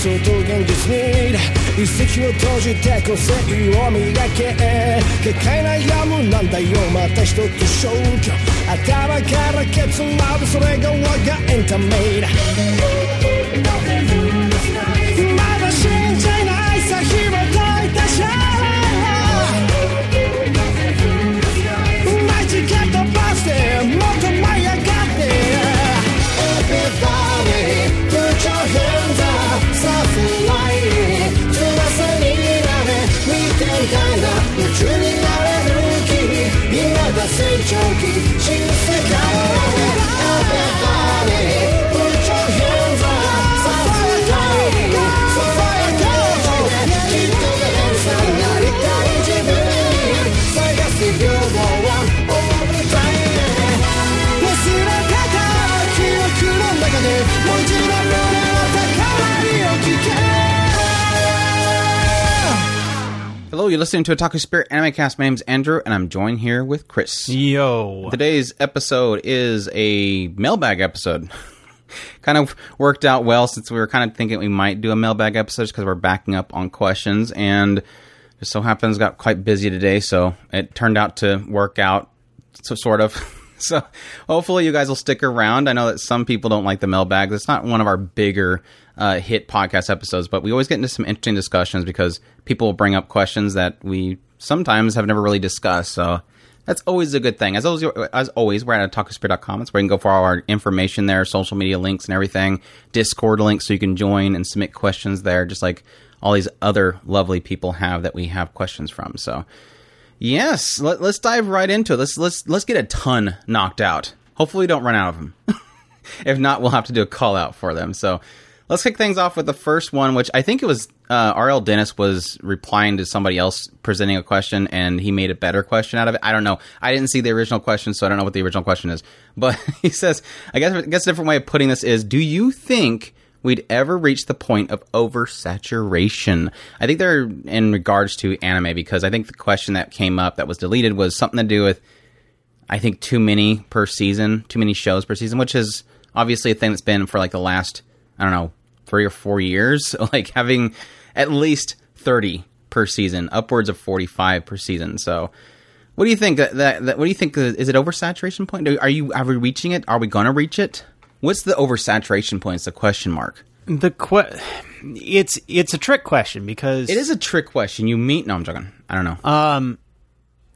想と現実に一石を投じて個性を磨け結界悩むなんだよまた一つ消去頭からケツまでそれが我がエンタメだまだ信じないさ you're listening to Otaku Spirit Anime Cast. My name's Andrew, and I'm joined here with Chris. Yo. Today's episode is a mailbag episode. kind of worked out well since we were kind of thinking we might do a mailbag episode because we're backing up on questions, and just so happens got quite busy today, so it turned out to work out, so sort of. so hopefully you guys will stick around. I know that some people don't like the mailbag. It's not one of our bigger uh, hit podcast episodes, but we always get into some interesting discussions because people bring up questions that we sometimes have never really discussed. So that's always a good thing. As always, as always we're at otakuspirit.com. It's where you can go for all our information there, social media links and everything, Discord links so you can join and submit questions there, just like all these other lovely people have that we have questions from. So yes, let, let's dive right into it. Let's let's let's get a ton knocked out. Hopefully, we don't run out of them. if not, we'll have to do a call out for them. So let's kick things off with the first one, which I think it was uh, RL Dennis was replying to somebody else presenting a question, and he made a better question out of it. I don't know. I didn't see the original question, so I don't know what the original question is. But he says, I guess I guess a different way of putting this is, do you think? We'd ever reach the point of oversaturation. I think they're in regards to anime because I think the question that came up that was deleted was something to do with I think too many per season, too many shows per season, which is obviously a thing that's been for like the last, I don't know, three or four years. Like having at least 30 per season, upwards of 45 per season. So, what do you think? That, that, that what do you think? Is it oversaturation point? Are you are we reaching it? Are we going to reach it? What's the oversaturation point? It's a question mark. The que- it's it's a trick question because It is a trick question. You meet? No, I'm joking. I don't know. Um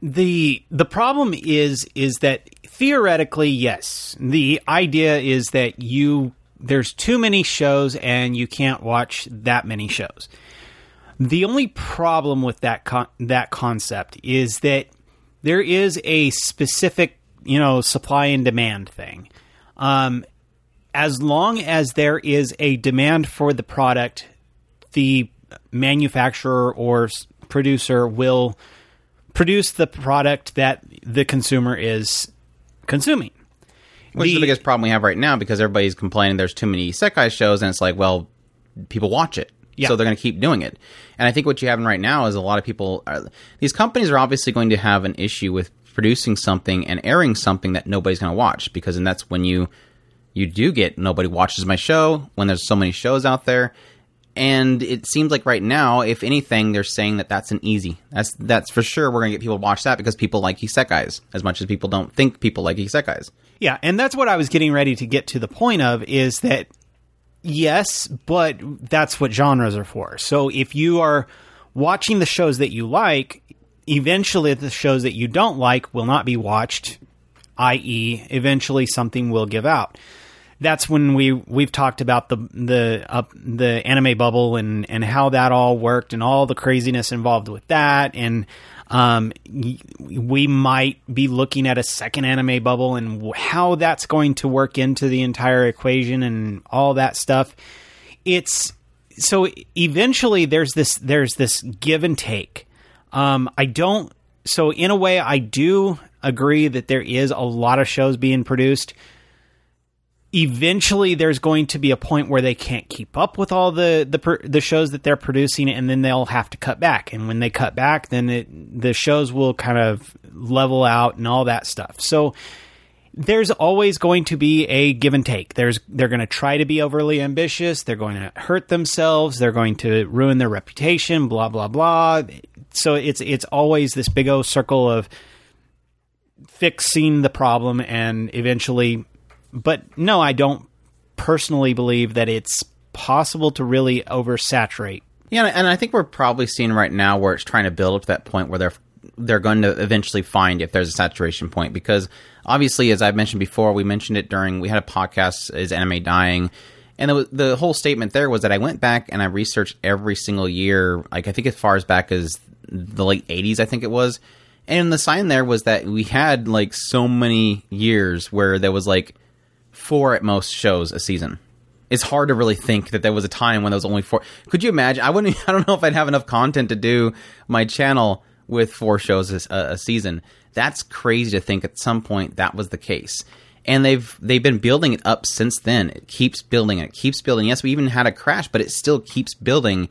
the the problem is is that theoretically yes the idea is that you there's too many shows and you can't watch that many shows the only problem with that con- that concept is that there is a specific you know supply and demand thing um, as long as there is a demand for the product the manufacturer or producer will produce the product that the consumer is consuming. Which is the the- biggest problem we have right now because everybody's complaining there's too many isekai shows, and it's like, well, people watch it. Yeah. So they're going to keep doing it. And I think what you have right now is a lot of people, are, these companies are obviously going to have an issue with producing something and airing something that nobody's going to watch because then that's when you you do get nobody watches my show when there's so many shows out there and it seems like right now if anything they're saying that that's an easy that's that's for sure we're to get people to watch that because people like isekais as much as people don't think people like isekais Yeah, and that's what I was getting ready to get to the point of is that yes, but that's what genres are for. So if you are watching the shows that you like, eventually the shows that you don't like will not be watched, i.e., eventually something will give out. That's when we we've talked about the the uh, the anime bubble and and how that all worked and all the craziness involved with that and um, we might be looking at a second anime bubble and how that's going to work into the entire equation and all that stuff. It's so eventually there's this there's this give and take. Um, I don't. So in a way, I do agree that there is a lot of shows being produced. Eventually, there's going to be a point where they can't keep up with all the the, the shows that they're producing, and then they'll have to cut back. And when they cut back, then it, the shows will kind of level out and all that stuff. So there's always going to be a give and take. There's they're going to try to be overly ambitious. They're going to hurt themselves. They're going to ruin their reputation. Blah blah blah. So it's it's always this big old circle of fixing the problem and eventually. But no, I don't personally believe that it's possible to really oversaturate. Yeah, and I think we're probably seeing right now where it's trying to build up to that point where they're they're going to eventually find if there's a saturation point because obviously, as I've mentioned before, we mentioned it during we had a podcast is anime dying, and the, the whole statement there was that I went back and I researched every single year, like I think as far as back as the late '80s, I think it was, and the sign there was that we had like so many years where there was like four at most shows a season. It's hard to really think that there was a time when there was only four. Could you imagine? I wouldn't. I don't know if I'd have enough content to do my channel with four shows a, a season. That's crazy to think at some point that was the case. And they've they've been building it up since then. It keeps building. It keeps building. Yes, we even had a crash, but it still keeps building.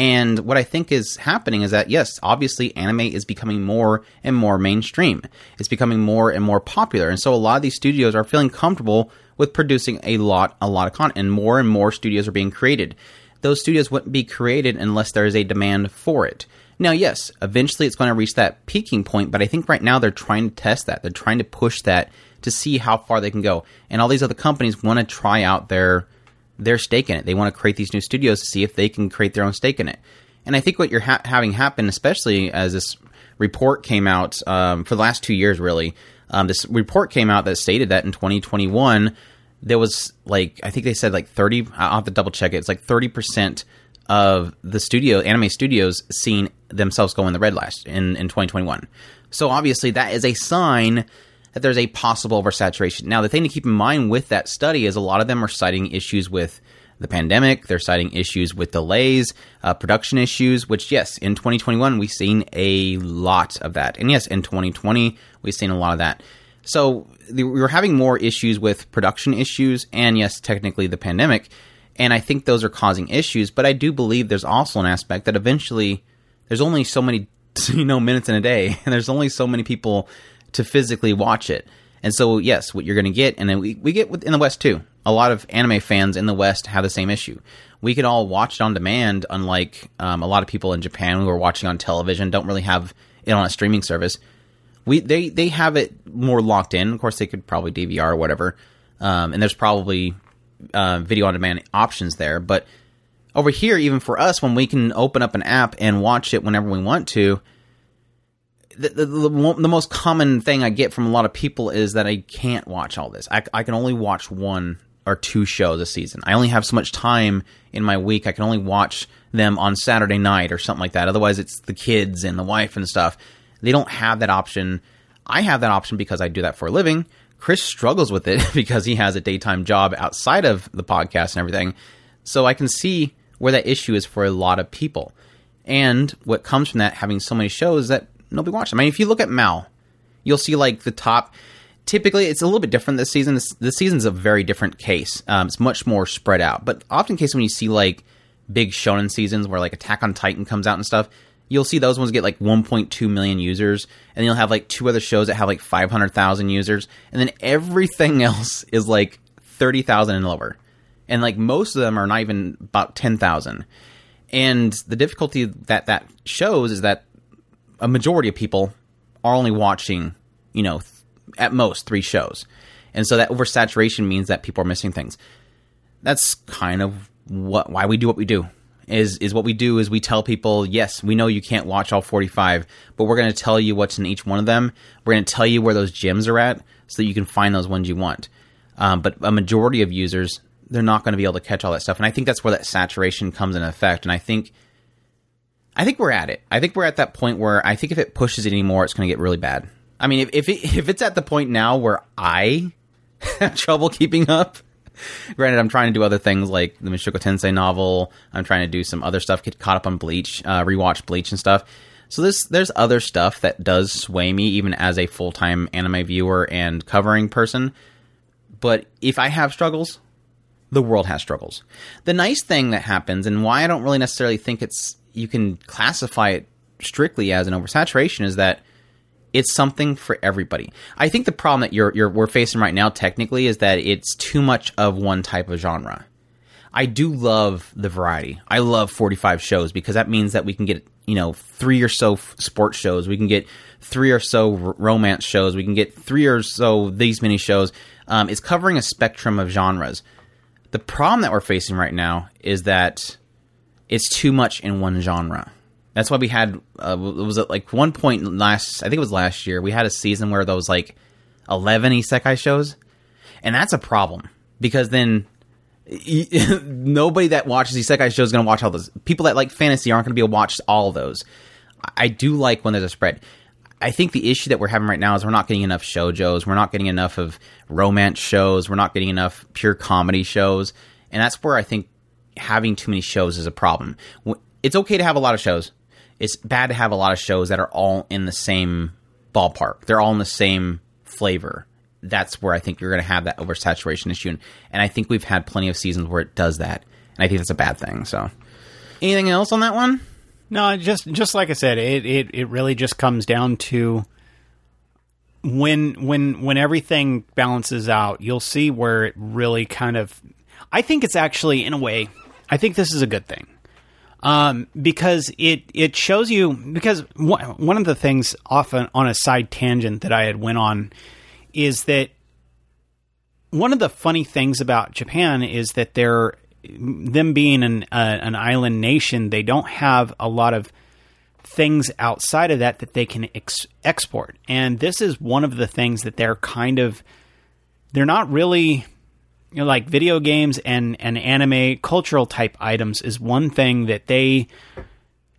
And what I think is happening is that yes, obviously anime is becoming more and more mainstream. It's becoming more and more popular. And so a lot of these studios are feeling comfortable with producing a lot a lot of content and more and more studios are being created. Those studios wouldn't be created unless there is a demand for it. Now, yes, eventually it's going to reach that peaking point, but I think right now they're trying to test that. They're trying to push that to see how far they can go. And all these other companies want to try out their their stake in it. They want to create these new studios to see if they can create their own stake in it. And I think what you're ha- having happen, especially as this report came out um, for the last two years, really, um, this report came out that stated that in 2021 there was like I think they said like 30. I'll have to double check it. It's like 30 percent of the studio anime studios seeing themselves go in the red last in, in 2021. So obviously that is a sign that there's a possible oversaturation. Now the thing to keep in mind with that study is a lot of them are citing issues with the pandemic. They're citing issues with delays, uh, production issues. Which yes, in 2021 we've seen a lot of that, and yes, in 2020 we've seen a lot of that. So we were having more issues with production issues, and yes, technically the pandemic and I think those are causing issues. But I do believe there's also an aspect that eventually there's only so many you know minutes in a day, and there's only so many people to physically watch it. And so yes, what you're going to get, and then we we get in the West too. A lot of anime fans in the West have the same issue. We could all watch it on demand, unlike um, a lot of people in Japan who are watching on television don't really have it on a streaming service. We they they have it more locked in. Of course, they could probably DVR or whatever. Um, and there's probably uh, video on demand options there. But over here, even for us, when we can open up an app and watch it whenever we want to, the, the, the, the, most common thing I get from a lot of people is that I can't watch all this. I, I can only watch one or two shows a season. I only have so much time in my week. I can only watch them on Saturday night or something like that. Otherwise, it's the kids and the wife and stuff. They don't have that option. I have that option because I do that for a living. Chris struggles with it because he has a daytime job outside of the podcast and everything. So I can see where that issue is for a lot of people. And what comes from that having so many shows that nobody watches. I mean, if you look at Mal, you'll see like the top. Typically, it's a little bit different this season. This, this season's a very different case. Um, it's much more spread out. But often, case when you see like big shonen seasons where like Attack on Titan comes out and stuff, you'll see those ones get like 1.2 million users, and you'll have like two other shows that have like 500,000 users, and then everything else is like 30,000 and lower. And like most of them are not even about 10,000. And the difficulty that that shows is that a majority of people are only watching, you know, th- at most three shows. And so that oversaturation means that people are missing things. That's kind of what why we do what we do is is what we do is we tell people, yes, we know you can't watch all 45, but we're going to tell you what's in each one of them. We're going to tell you where those gems are at so that you can find those ones you want. Um, but a majority of users, they're not going to be able to catch all that stuff, and I think that's where that saturation comes in effect. And I think, I think we're at it. I think we're at that point where I think if it pushes it anymore, it's going to get really bad. I mean, if if, it, if it's at the point now where I have trouble keeping up Granted, I'm trying to do other things like the Mushoku Tensei novel. I'm trying to do some other stuff, get caught up on Bleach, uh, rewatch Bleach and stuff. So this there's other stuff that does sway me even as a full time anime viewer and covering person. But if I have struggles, the world has struggles. The nice thing that happens, and why I don't really necessarily think it's you can classify it strictly as an oversaturation, is that it's something for everybody. I think the problem that you're, you're we're facing right now technically is that it's too much of one type of genre. I do love the variety. I love 45 shows because that means that we can get, you know, three or so f- sports shows. We can get three or so r- romance shows. We can get three or so these many shows. Um, it's covering a spectrum of genres. The problem that we're facing right now is that it's too much in one genre. That's why we had uh, was it like one point last I think it was last year we had a season where there was like eleven isekai shows, and that's a problem because then nobody that watches isekai shows is going to watch all those. People that like fantasy aren't going to be able to watch all those. I do like when there's a spread. I think the issue that we're having right now is we're not getting enough shojos. We're not getting enough of romance shows. We're not getting enough pure comedy shows, and that's where I think having too many shows is a problem. It's okay to have a lot of shows. It's bad to have a lot of shows that are all in the same ballpark. They're all in the same flavor. That's where I think you're going to have that oversaturation issue, and, I think we've had plenty of seasons where it does that, and I think that's a bad thing. So, anything else on that one? No, just just like I said, it, it, it really just comes down to when when when everything balances out, you'll see where it really kind of. I think it's actually in a way. I think this is a good thing. Um, because it it shows you because one one of the things often on a side tangent that I had went on is that one of the funny things about Japan is that they're them being an uh, an island nation, they don't have a lot of things outside of that that they can ex- export, and this is one of the things that they're kind of they're not really you know, like video games and and anime cultural type items is one thing that they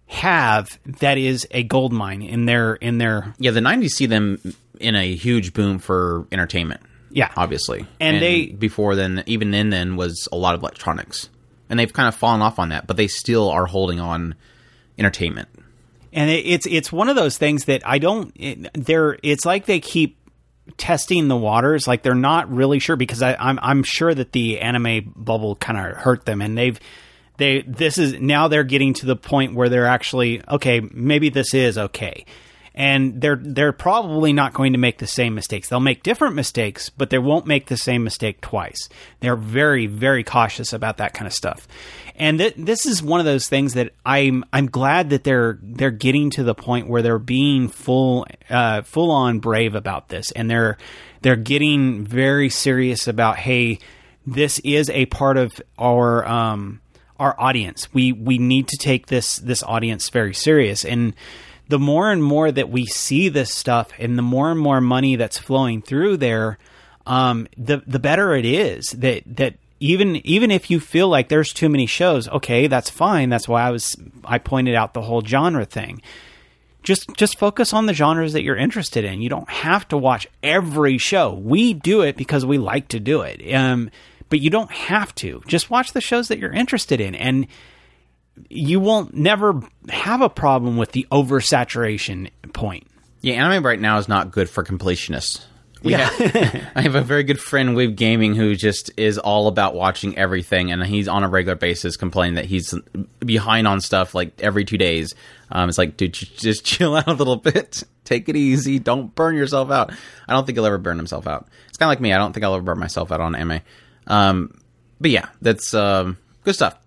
have that is a gold mine in their in their Yeah, the '90s see them in a huge boom for entertainment. yeah obviously. And they- before then, even then, then was a lot of electronics, and they've kind of fallen off on that, but they still are holding on entertainment. and it, it's it's one of those things that I don't. It, they're it's like they keep testing the waters, like they're not really sure because I, I'm I'm sure that the anime bubble kind of hurt them, and they've they this is now they're getting to the point where they're actually okay. Maybe this is okay. And they're they're probably not going to make the same mistakes. They'll make different mistakes, but they won't make the same mistake twice. They're very very cautious about that kind of stuff. And th- this is one of those things that I'm I'm glad that they're they're getting to the point where they're being full uh, full on brave about this, and they're they're getting very serious about hey, this is a part of our um, our audience. We we need to take this this audience very serious, and the more and more that we see this stuff, and the more and more money that's flowing through there, um, the the better it is that that even even if you feel like there's too many shows, okay, that's fine. That's why I was I pointed out the whole genre thing. Just just focus on the genres that you're interested in. You don't have to watch every show. We do it because we like to do it. Um, but you don't have to. Just watch the shows that you're interested in and you won't never have a problem with the oversaturation point. Yeah, anime right now is not good for completionists. We have, I have a very good friend, Wave Gaming, who just is all about watching everything, and he's on a regular basis complaining that he's behind on stuff like every two days. Um, it's like, dude, just chill out a little bit, take it easy, don't burn yourself out. I don't think he'll ever burn himself out. It's kind of like me. I don't think I'll ever burn myself out on anime. Um, but yeah, that's um, good stuff.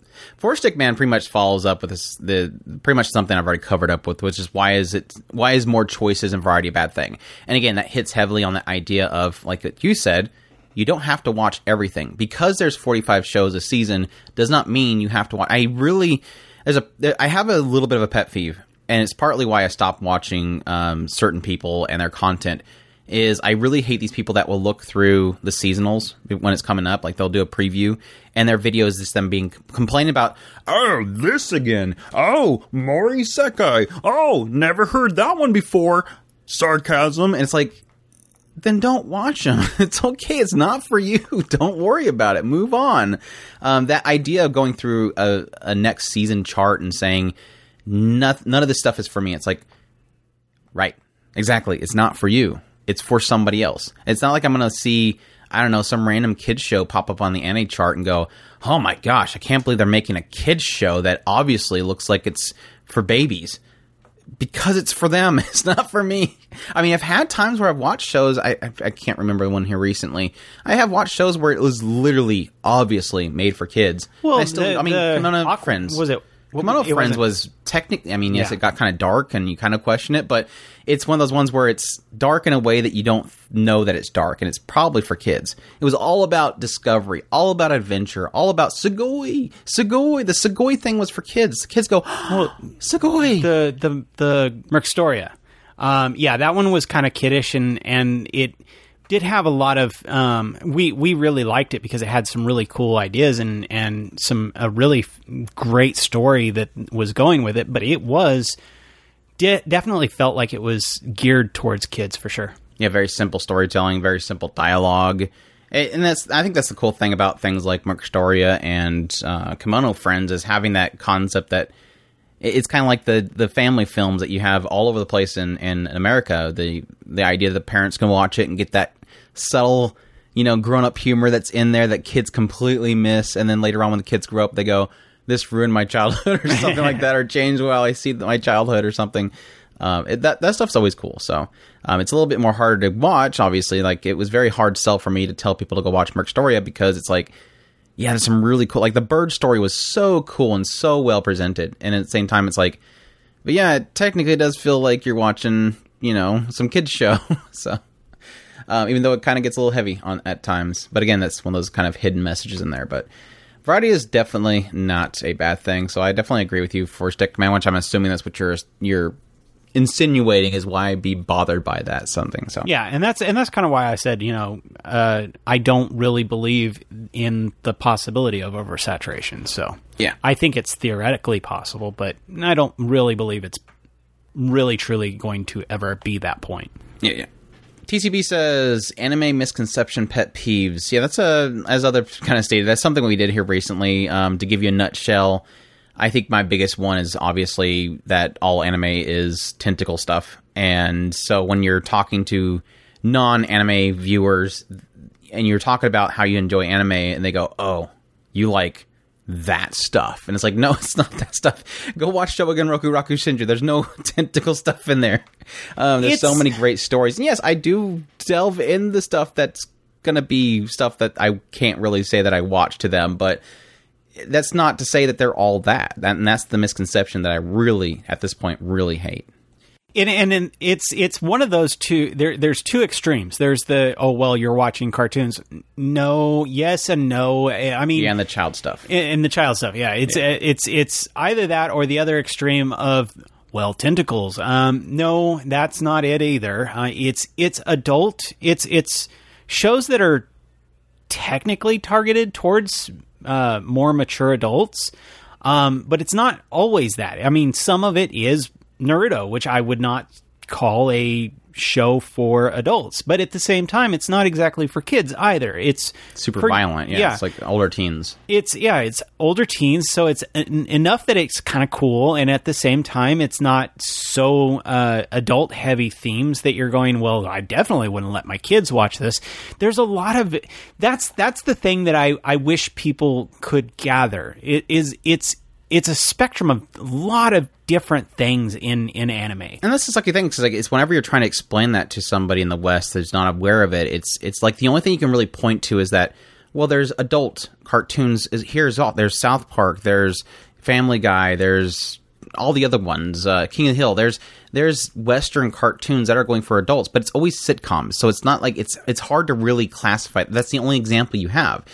Four Stick Man pretty much follows up with this, the pretty much something I've already covered up with, which is why is it why is more choices and variety a bad thing? And again, that hits heavily on the idea of like you said, you don't have to watch everything because there's 45 shows a season does not mean you have to watch. I really there's a I have a little bit of a pet peeve, and it's partly why I stopped watching um, certain people and their content. Is I really hate these people that will look through the seasonals when it's coming up. Like they'll do a preview, and their video is just them being complaining about, oh, this again. Oh, more isekai. Oh, never heard that one before. Sarcasm. And it's like, then don't watch them. It's okay. It's not for you. Don't worry about it. Move on. Um, that idea of going through a, a next season chart and saying noth- none of this stuff is for me. It's like, right, exactly. It's not for you. It's for somebody else. It's not like I'm going to see, I don't know, some random kids show pop up on the anime chart and go, oh my gosh, I can't believe they're making a kids show that obviously looks like it's for babies because it's for them. It's not for me. I mean, I've had times where I've watched shows. I I, I can't remember one here recently. I have watched shows where it was literally, obviously made for kids. Well, I still, the- I mean, the Kemono Friends was it- Kemono it Friends was technically. I mean, yes, Yeah. it got kind of dark, and you kind of question it, but it's one of those ones where it's dark in a way that you don't know that it's dark, and it's probably for kids. It was all about discovery, all about adventure, all about Sugoi. Sugoi. The Sugoi thing was for kids. The kids go, Sugoi. the the the Mercstoria. Um, yeah, that one was kind of kiddish, and and it did have a lot of. Um, we we really liked it because it had some really cool ideas and and some a really f- great story that was going with it. But it was de- definitely felt like it was geared towards kids for sure. yeah, very simple storytelling, very simple dialogue. And that's, I think that's the cool thing about things like Mercstoria and uh, Kemono Friends is having that concept that it's kind of like the the family films that you have all over the place in, in America. The the idea that parents can watch it and get that subtle, you know, grown up humor that's in there that kids completely miss, and then later on when the kids grow up, they go, "This ruined my childhood" or something like that, or changed while I see my childhood or something. Um, it, that that stuff's always cool. So um, it's a little bit more harder to watch. Obviously, like it was very hard sell for me to tell people to go watch Mercstoria because it's like yeah, there's some really cool. Like the bird story was so cool and so well presented, and at the same time, it's like, but yeah, it technically does feel like you're watching, you know, some kids show. so, um, even though it kind of gets a little heavy on at times, but again, that's one of those kind of hidden messages in there. But variety is definitely not a bad thing. So I definitely agree with you for Stick Command, which I'm assuming that's what you're you're insinuating is why I'd be bothered by that something. So Yeah, and that's and that's kind of why I said, you know, uh, I don't really believe in the possibility of oversaturation. So Yeah. I think it's theoretically possible, but I don't really believe it's really truly going to ever be that point. Yeah, yeah. TCB says anime misconception pet peeves. Yeah, that's a as other kind of stated. That's something we did here recently. Um, to give you a nutshell, I think my biggest one is obviously that all anime is tentacle stuff, and so when you're talking to non-anime viewers and you're talking about how you enjoy anime, and they go, "Oh, you like." That stuff, and it's like, no, it's not that stuff. Go watch Showa Genroku Rakugo Shinju. There's no tentacle stuff in there. Um, there's so many great stories. And yes, I do delve in the stuff that's gonna be stuff that I can't really say that I watch to them, but that's not to say that they're all that. that and that's the misconception that I really, at this point, really hate. And, and and it's it's one of those two. There, there's two extremes. There's the oh well, you're watching cartoons. No, yes and no. I mean, Yeah, and the child stuff. in, in the child stuff. Yeah, it's it's it's either that or the other extreme of well tentacles. Um, no, that's not it either. Uh, it's it's adult. It's it's shows that are technically targeted towards uh, more mature adults. Um, but it's not always that. I mean, some of it is Naruto, which I would not call a show for adults. But at the same time, it's not exactly for kids either. It's Super for- violent. Yeah, it's like older teens. it's yeah, it's older teens, so it's en- enough that it's kind of cool, and at the same time, it's not so uh, adult heavy themes that you're going. Well, I definitely wouldn't let my kids watch this. There's a lot of that's that's the thing that I I wish people could gather. It is it's it's a spectrum of a lot of different things in in anime. And that's the sucky thing because like it's whenever you're trying to explain that to somebody in the West that's not aware of it, it's it's like the only thing you can really point to is that well, there's adult cartoons. Is here's all there's South Park, there's Family Guy, there's all the other ones, uh, King of the Hill. There's there's Western cartoons that are going for adults, but it's always sitcoms. So it's not like it's it's hard to really classify. That's the only example you have.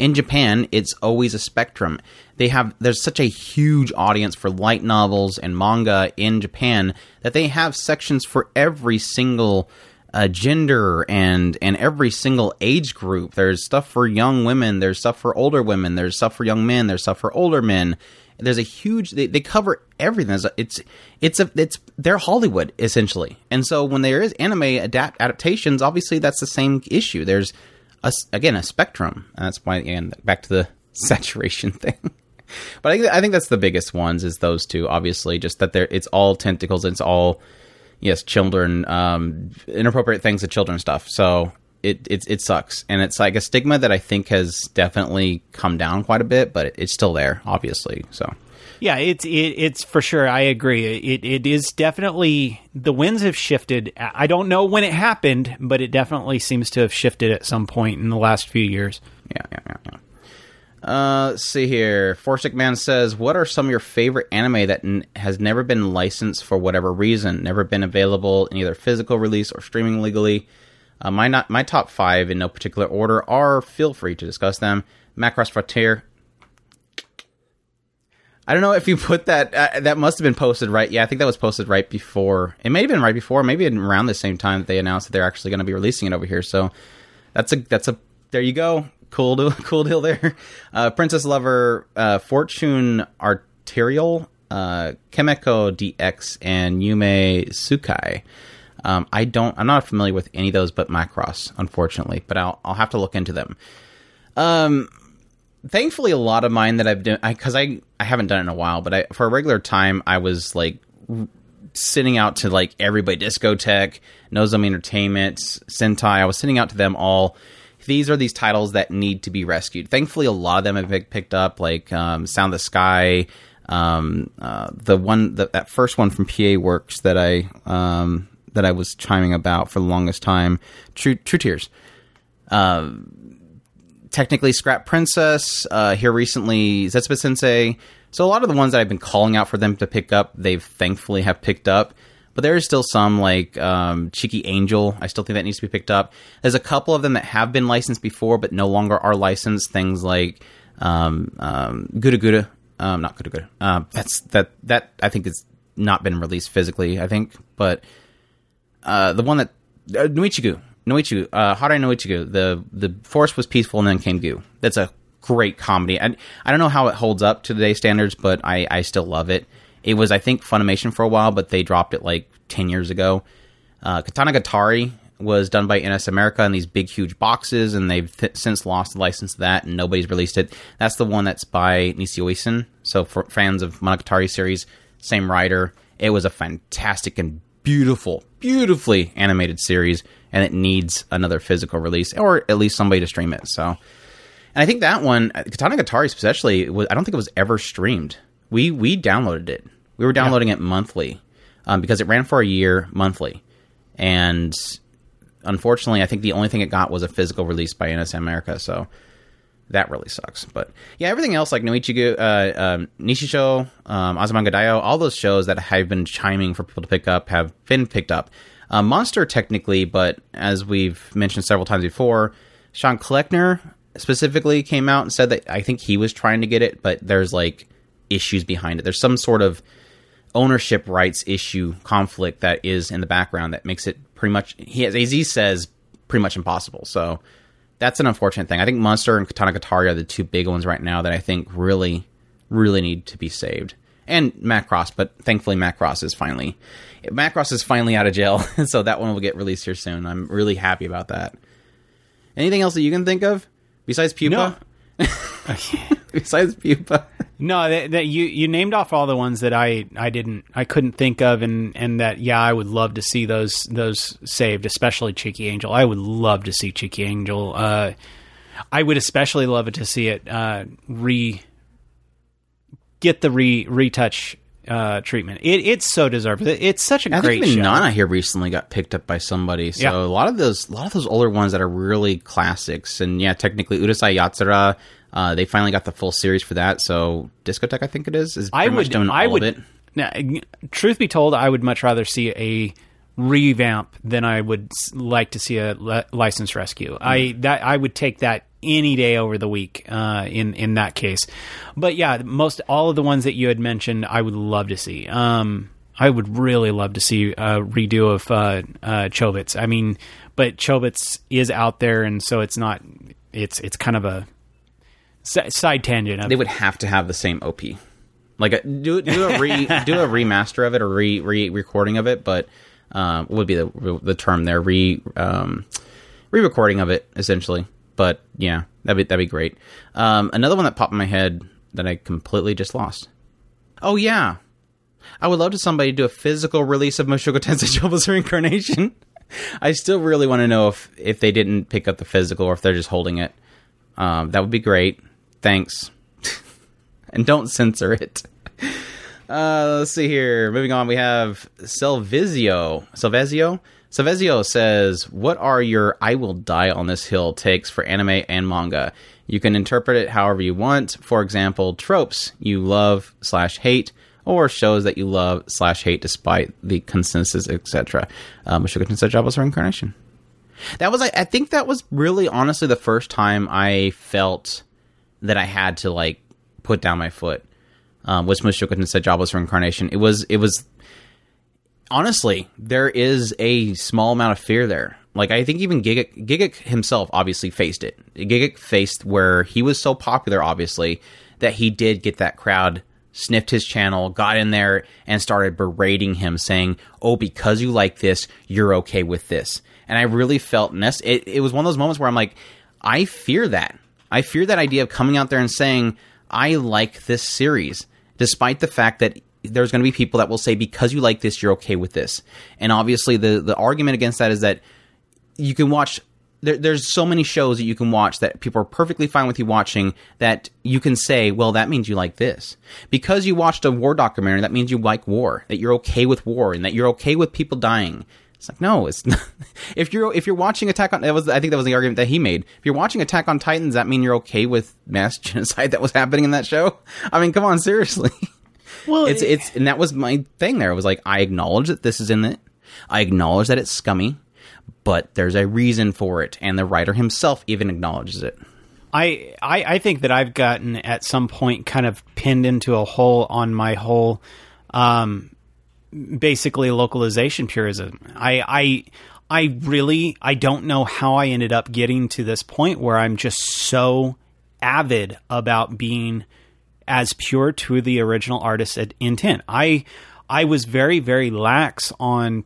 In Japan, it's always a spectrum. They have there's such a huge audience for light novels and manga in Japan that they have sections for every single uh, gender and and every single age group. There's stuff for young women. There's stuff for older women. There's stuff for young men. There's stuff for older men. There's a huge. They, they cover everything. There's It's it's a it's they're Hollywood essentially. And so when there is anime adapt adaptations, obviously that's the same issue. There's a again a spectrum, and that's why and back to the saturation thing. but I think I think that's the biggest ones is those two. Obviously, just that they're it's all tentacles. It's all yes, children, um, inappropriate things to children stuff. So it, it it sucks, and it's like a stigma that I think has definitely come down quite a bit, but it, it's still there, obviously. So Yeah, it's it, it's for sure. I agree. It it is definitely the winds have shifted. I don't know when it happened, but it definitely seems to have shifted at some point in the last few years. Yeah, yeah, yeah, yeah. Uh, let's see here. Forsick Man says, "What are some of your favorite anime that n- has never been licensed for whatever reason, never been available in either physical release or streaming legally?" Uh, my not my top five in no particular order are. Feel free to discuss them. Macross Frontier. I don't know if you put that. Uh, that must have been posted right. Yeah, I think that was posted right before. It may have been right before, maybe around the same time that they announced that they're actually going to be releasing it over here. So that's a that's a there you go. Cool deal, cool deal there. Uh, Princess Lover, uh, Fortune Arterial, uh, Kemeko DX, and Yume Sukai. Um, I don't. I'm not familiar with any of those, but Macross, unfortunately. But I'll I'll have to look into them. Um, thankfully, a lot of mine that I've done because I, I I haven't done it in a while, but I for a regular time I was like sending out to like everybody, Discotek, Nozomi Entertainment, Sentai. I was sending out to them all. These are these titles that need to be rescued. Thankfully, a lot of them have been picked up, like um, Sound the Sky, um, uh, the one the, that first one from PA Works that I um, that I was chiming about for the longest time. True True Tears. Uh, technically Scrap Princess, uh, here recently Zetsubou Sensei. So a lot of the ones that I've been calling out for them to pick up, they've thankfully have picked up. But there is still some like um, Cheeky Angel. I still think that needs to be picked up. There's a couple of them that have been licensed before, but no longer are licensed. Things like um, um, Gura Gura, um, not Gura Gura. Uh, that's that that I think has not been released physically. I think, but uh, the one that uh, Noichigu, Noichigu, uh, Harai Noichigu, the the force was peaceful and then came Gu. That's a great comedy. And I don't know how it holds up to today's standards, but I, I still love it. It was I think Funimation for a while, but they dropped it like ten years ago. Uh, Katanagatari was done by NIS America in these big huge boxes, and they've th- since lost the license to that, and nobody's released it. That's the one that's by Nisio Isin. So for fans of Monogatari series, same writer. It was a fantastic and beautiful, beautifully animated series, and it needs another physical release, or at least somebody to stream it. So, and I think that one, Katanagatari especially, was, I don't think it was ever streamed. We we downloaded it. We were downloading it monthly um, because it ran for a year monthly, and unfortunately, I think the only thing it got was a physical release by NIS America. So that really sucks. But yeah, everything else like Noichigo, uh, um, Nishisho, um, Azumanga Daioh, all those shows that have been chiming for people to pick up have been picked up. Uh, Monster technically, but as we've mentioned several times before, Sean Kleckner specifically came out and said that I think he was trying to get it, but there's like issues behind it. There's some sort of ownership rights issue conflict that is in the background that makes it pretty much he as he says pretty much impossible. So that's an unfortunate thing. I think Monster and Katanagatari are the two big ones right now that I think really, really need to be saved. And Macross, but thankfully Macross is finally Macross is finally out of jail, so that one will get released here soon. I'm really happy about that. Anything else that you can think of besides Pupa? besides Pupa, No, that, that you you named off all the ones that I I didn't I couldn't think of, and and that yeah I would love to see those those saved, especially Cheeky Angel. I would love to see Cheeky Angel. Uh, I would especially love it to see it uh, re get the re retouch uh, treatment. It it's so deserved. It, it's such a I great think even show. Nana here recently got picked up by somebody. So Yeah. a lot of those, a lot of those older ones that are really classics, and yeah, technically Urusei Yatsura, uh, they finally got the full series for that. So Discotek, I think it is, is I would I would. Now, truth be told, I would much rather see a revamp than I would like to see a li- license rescue. I Mm. that I would take that any day over the week uh, in in that case. But yeah, most all of the ones that you had mentioned, I would love to see. Um, I would really love to see a redo of uh, uh, Chobits. I mean, but Chobits is out there, and so it's not. It's it's kind of a si- side tangent. Of, They would have to have the same OP, like a, do do a re do a remaster of it or re re recording of it, but um, would be the the term there re um, re recording of it essentially. But yeah, that'd be that'd be great. Um, another one that popped in my head that I completely just lost. Oh yeah, I would love to somebody do a physical release of Mushoku Tensei Jobless Reincarnation. I still really want to know if if they didn't pick up the physical or if they're just holding it. Um, that would be great. Thanks. and don't censor it. Uh, let's see here. Moving on, we have Selvizio. Selvizio? Selvizio says, What are your I will die on this hill takes for anime and manga? You can interpret it however you want. For example, tropes you love slash hate, or shows that you love slash hate despite the consensus, etc. Um, Mushoku Tensei Jobless Reincarnation. That was, I, I think that was really honestly the first time I felt that I had to like put down my foot um, was Mushoku Tensei Jobless Reincarnation. It was it was honestly there is a small amount of fear there. Like I think even Gigguk Gigguk himself obviously faced it. Gigguk faced where he was so popular, obviously, that he did get that crowd sniffed his channel, got in there, and started berating him, saying, "Oh, because you like this, you're okay with this." And I really felt nest. It, it was one of those moments where I'm like, I fear that. I fear that idea of coming out there and saying, "I like this series," despite the fact that there's going to be people that will say because you like this you're okay with this. And obviously the the argument against that is that you can watch there, there's so many shows that you can watch that people are perfectly fine with you watching that you can say well that means you like this. Because you watched a war documentary that means you like war that you're okay with war and that you're okay with people dying it's like no it's not if you're if you're watching attack on that was i think that was the argument that he made if you're watching attack on titan does that mean you're okay with mass genocide that was happening in that show i mean come on seriously Well, it's it's and that was my thing there. It was like I acknowledge that this is in it. I acknowledge that it's scummy, but there's a reason for it, and the writer himself even acknowledges it. I, I I think that I've gotten at some point kind of pinned into a hole on my whole, um, basically localization purism. I I I really I don't know how I ended up getting to this point where I'm just so avid about being as pure to the original artist's intent. I I was very very lax on.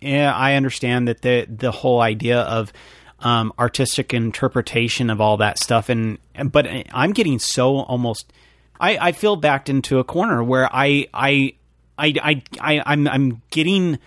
Yeah, I understand that the the whole idea of um, artistic interpretation of all that stuff, and but I'm getting so almost. I, I feel backed into a corner where I I I I, I I'm I'm getting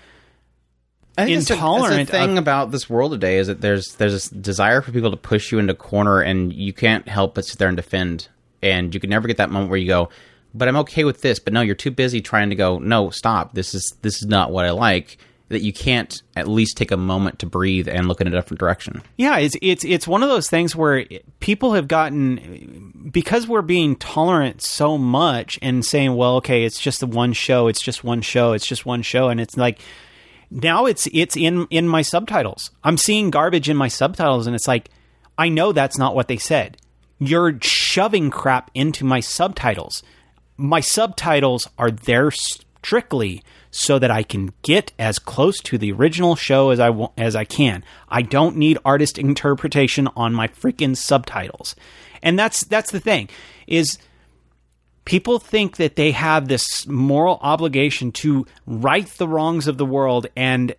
I think that's the- intolerant the thing of- about this world today is that there's there's this desire for people to push you into a corner, and you can't help but sit there and defend. And you can never get that moment where you go, "But I'm okay with this." But no, you're too busy trying to go, "No, stop. This is this is not what I like." That you can't at least take a moment to breathe and look in a different direction. Yeah, it's it's it's one of those things where people have gotten because we're being tolerant so much and saying, "Well, okay, it's just the one show, it's just one show, it's just one show," and it's like now it's it's in in my subtitles. I'm seeing garbage in my subtitles, and it's like I know that's not what they said. You're shoving crap into my subtitles. My subtitles are there strictly so that I can get as close to the original show as I as I can. I don't need artist interpretation on my freaking subtitles. And that's that's the thing is people think that they have this moral obligation to right the wrongs of the world and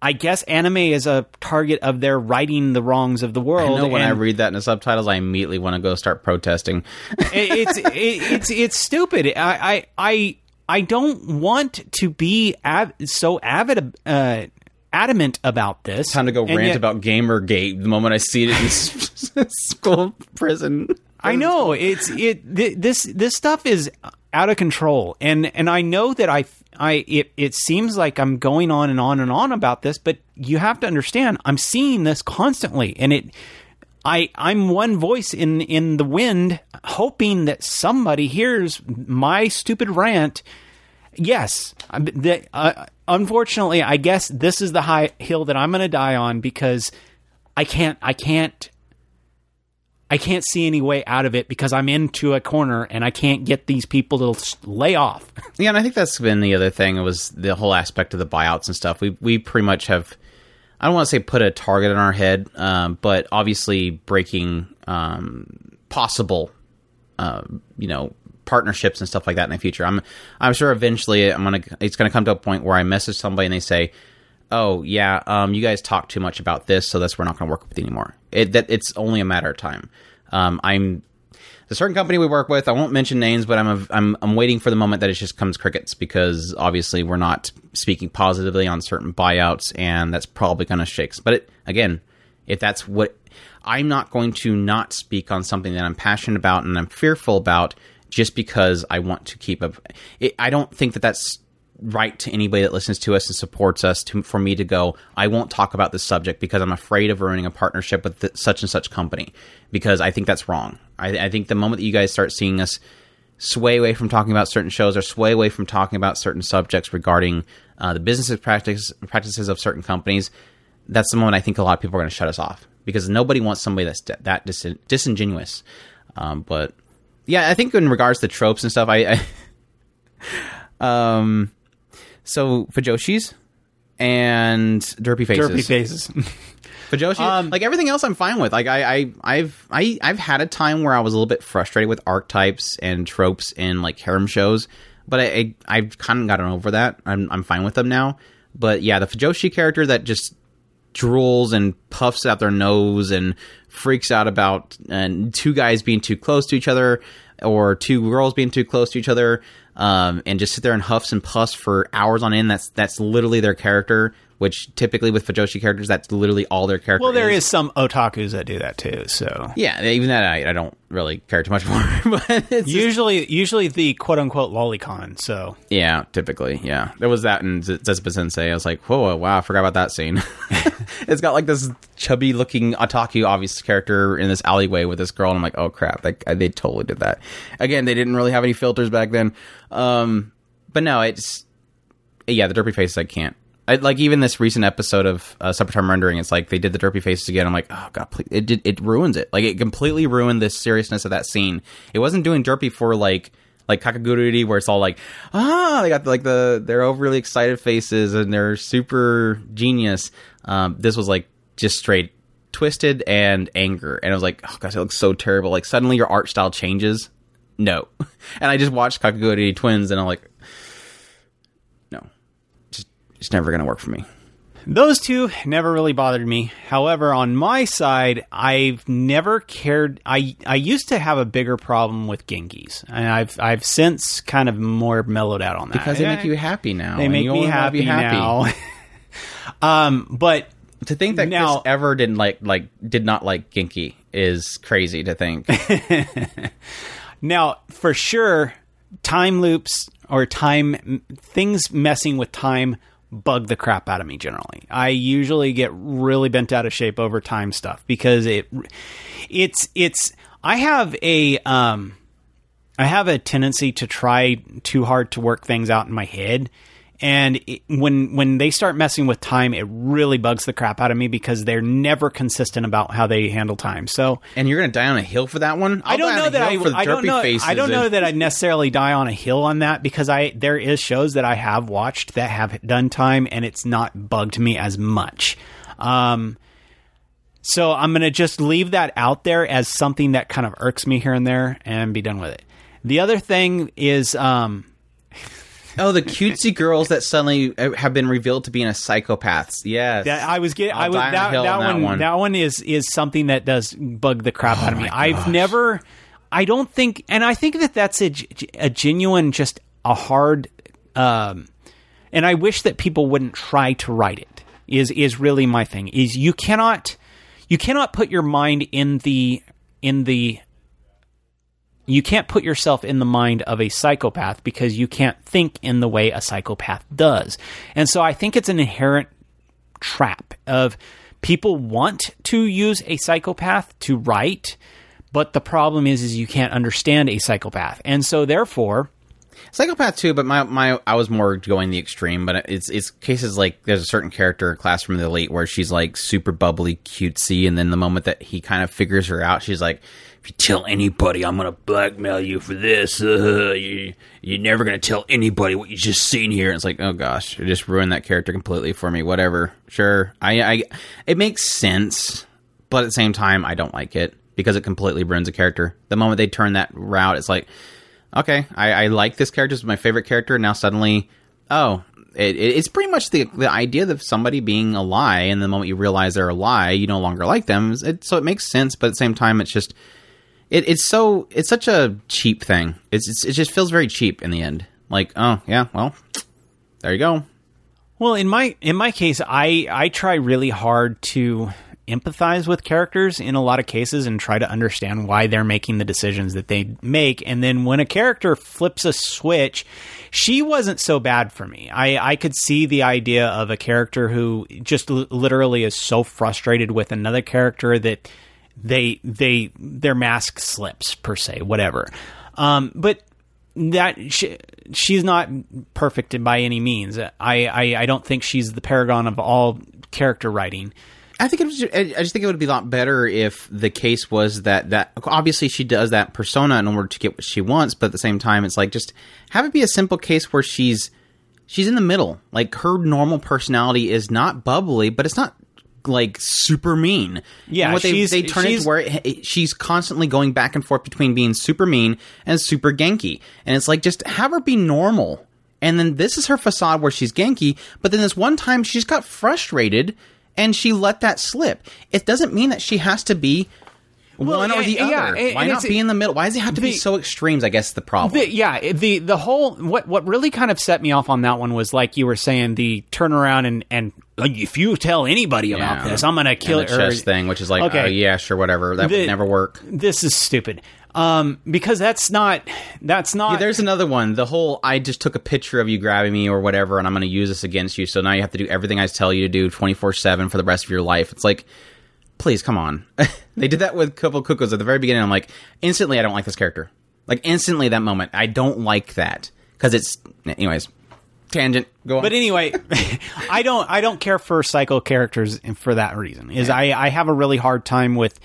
I guess anime is a target of their righting the wrongs of the world. I know when I read that in the subtitles, I immediately want to go start protesting. it's it, it's it's stupid. I I I I don't want to be av- so avid uh, adamant about this. Time to go And rant yet- about Gamergate the moment I see it in school prison. I know it's it th- this this stuff is out of control, and and I know that I I it it seems like I'm going on and on and on about this, but you have to understand I'm seeing this constantly, and it. I I'm one voice in in the wind, hoping that somebody hears my stupid rant. Yes, the, uh, unfortunately, I guess this is the high hill that I'm going to die on because I can't I can't I can't see any way out of it because I'm into a corner and I can't get these people to lay off. Yeah, and I think that's been the other thing. It was the whole aspect of the buyouts and stuff. We we pretty much have. I don't want to say put a target on our head, um, but obviously breaking um, possible, uh, you know, partnerships and stuff like that in the future. I'm I'm sure eventually I'm gonna it's gonna come to a point where I message somebody and they say, "Oh yeah, um, you guys talk too much about this, so that's we're not gonna work with anymore." It that it's only a matter of time. Um, I'm the certain company we work with. I won't mention names, but I'm a, I'm I'm waiting for the moment that it just comes crickets because obviously we're not speaking positively on certain buyouts, and that's probably going to shake. But it, again, if that's what I'm not going to not speak on something that I'm passionate about and I'm fearful about just because I want to keep a. It, I don't think that that's right to anybody that listens to us and supports us to for me to go I won't talk about this subject because I'm afraid of ruining a partnership with th- such and such company because I think that's wrong. I, I think the moment that you guys start seeing us sway away from talking about certain shows or sway away from talking about certain subjects regarding uh, the business practice, practices of certain companies, that's the moment I think a lot of people are going to shut us off because nobody wants somebody that's that dis- disingenuous. Um, but yeah, I think in regards to tropes and stuff, I, I um, so Fujoshi's and Derpy Faces. Derpy faces. Fujoshi, Um, like everything else, I'm fine with. Like I, I, I've, I, I've had a time where I was a little bit frustrated with archetypes and tropes in like harem shows, but I, I I've kind of gotten over that. I'm, I'm fine with them now. But yeah, the Fajoshi character that just drools and puffs out their nose and freaks out about and two guys being too close to each other or two girls being too close to each other um, and just sit there and huffs and puffs for hours on end. That's that's literally their character. Which typically with Fujoshi characters, that's literally all their character. well, there is. is some otakus that do that too. So Yeah, even that I, I don't really care too much for. but it's just- usually, usually the quote unquote lolicon. So yeah, typically, yeah. There was that in Zetsubou Sensei. I was like, whoa, wow, I forgot about that scene. it's got like this chubby looking otaku obvious character in this alleyway with this girl, and I'm like, oh crap, like they totally did that. Again, they didn't really have any filters back then. Um, but no, it's yeah, the derpy faces I can't. I, like even this recent episode of uh, Summer Time Rendering, it's like they did the derpy faces again. I'm like, oh god, please. it did it ruins it. Like it completely ruined the seriousness of that scene. It wasn't doing derpy for like like Kakegurui where it's all like ah they got like the they're overly excited faces and they're super genius. Um, this was like just straight twisted and anger, and I was like, oh gosh, it looks so terrible. Like suddenly your art style changes. No, and I just watched Kakegurui Twins, and I'm like, it's never gonna work for me. Those two never really bothered me. However, on my side, I've never cared. I I used to have a bigger problem with Genkis, and I've I've since kind of more mellowed out on that because they make you happy now. They make you me only happy, now. um, but To think that Now- Chris ever didn't like like did not like Genki is crazy to think. Now, for sure, time loops or time things messing with time bug the crap out of me generally. I usually get really bent out of shape over time stuff because it it's it's I have a um I have a tendency to try too hard to work things out in my head. And it, when when they start messing with time, it really bugs the crap out of me because they're never consistent about how they handle time. So and you're gonna die on a hill for that one. I don't know that I, I don't know I don't know and- that I'd necessarily die on a hill on that because I there is shows that I have watched that have done time and it's not bugged me as much. Um, so I'm gonna just leave that out there as something that kind of irks me here and there and be done with it. The other thing is um, Oh, the cutesy girls that suddenly uh, have been revealed to be in a psychopaths. Yes, that I was getting. I'll I was on a that, that, that one, one. Oh That one is is something that does bug the crap out of me. I've never. I don't think, and I think that that's a, a genuine, just a hard. Um, and I wish that people wouldn't try to write it. Is is really my thing. Is you cannot, you cannot put your mind in the in the you can't put yourself in the mind of a psychopath because you can't think in the way a psychopath does. And so I think it's an inherent trap of people want to use a psychopath to write, but the problem is is you can't understand a psychopath. And so therefore, Psychopath too, but my my I was more going the extreme. But it's it's cases like there's a certain character in Classroom of the Elite where she's like super bubbly, cutesy, and then the moment that he kind of figures her out, she's like, "If you tell anybody, I'm gonna blackmail you for this. Uh, you you're never gonna tell anybody what you just seen here." And it's like, oh gosh, it just ruined that character completely for me. Whatever, sure, I I it makes sense, but at the same time, I don't like it because it completely ruins a character. The moment they turn that route, it's like okay, I, I like this character. This is my favorite character. Now suddenly, oh, it, it, it's pretty much the the idea of somebody being a lie, and the moment you realize they're a lie, you no longer like them. It, so it makes sense, but at the same time, it's just it, it's so it's such a cheap thing. It's, it's it just feels very cheap in the end. Like, oh yeah, well, there you go. Well, in my in my case, I I try really hard to empathize with characters in a lot of cases and try to understand why they're making the decisions that they make. And then when a character flips a switch, she wasn't so bad for me. I, I could see the idea of a character who just l- literally is so frustrated with another character that they they their mask slips per se, whatever. Um, but that she, she's not perfect by any means. I, I I don't think she's the paragon of all character writing. I think it was. I just think it would be a lot better if the case was that that obviously she does that persona in order to get what she wants, but at the same time, it's like just have it be a simple case where she's she's in the middle. Like her normal personality is not bubbly, but it's not like super mean. Yeah, and what they they turn it she's- to where it, she's constantly going back and forth between being super mean and super genki, and it's like just have her be normal. And then this is her facade where she's genki, but then this one time she's got frustrated and she let that slip. It doesn't mean that she has to be one or the yeah, other. Why not be in the middle? Why does it have to be so extremes? I guess the problem. The, yeah, the the whole what what really kind of set me off on that one was like you were saying the turnaround and and like, if you tell anybody about Yeah. this, I'm gonna kill and the chess thing, which is like, Okay. oh, yeah, sure, whatever. That The- would never work. This is stupid. Um, because that's not that's not. Yeah, there's another one. The whole I just took a picture of you grabbing me or whatever, and I'm going to use this against you. So now you have to do everything I tell you to do 24 seven for the rest of your life. It's like, please come on. they did that with Couple Cuckoos at the very beginning. I'm like, instantly, I don't like this character. Like instantly, that moment, I don't like that because it's. Anyways, tangent. Go on. But anyway, I don't I don't care for psycho characters for that reason. Is I I have a really hard time with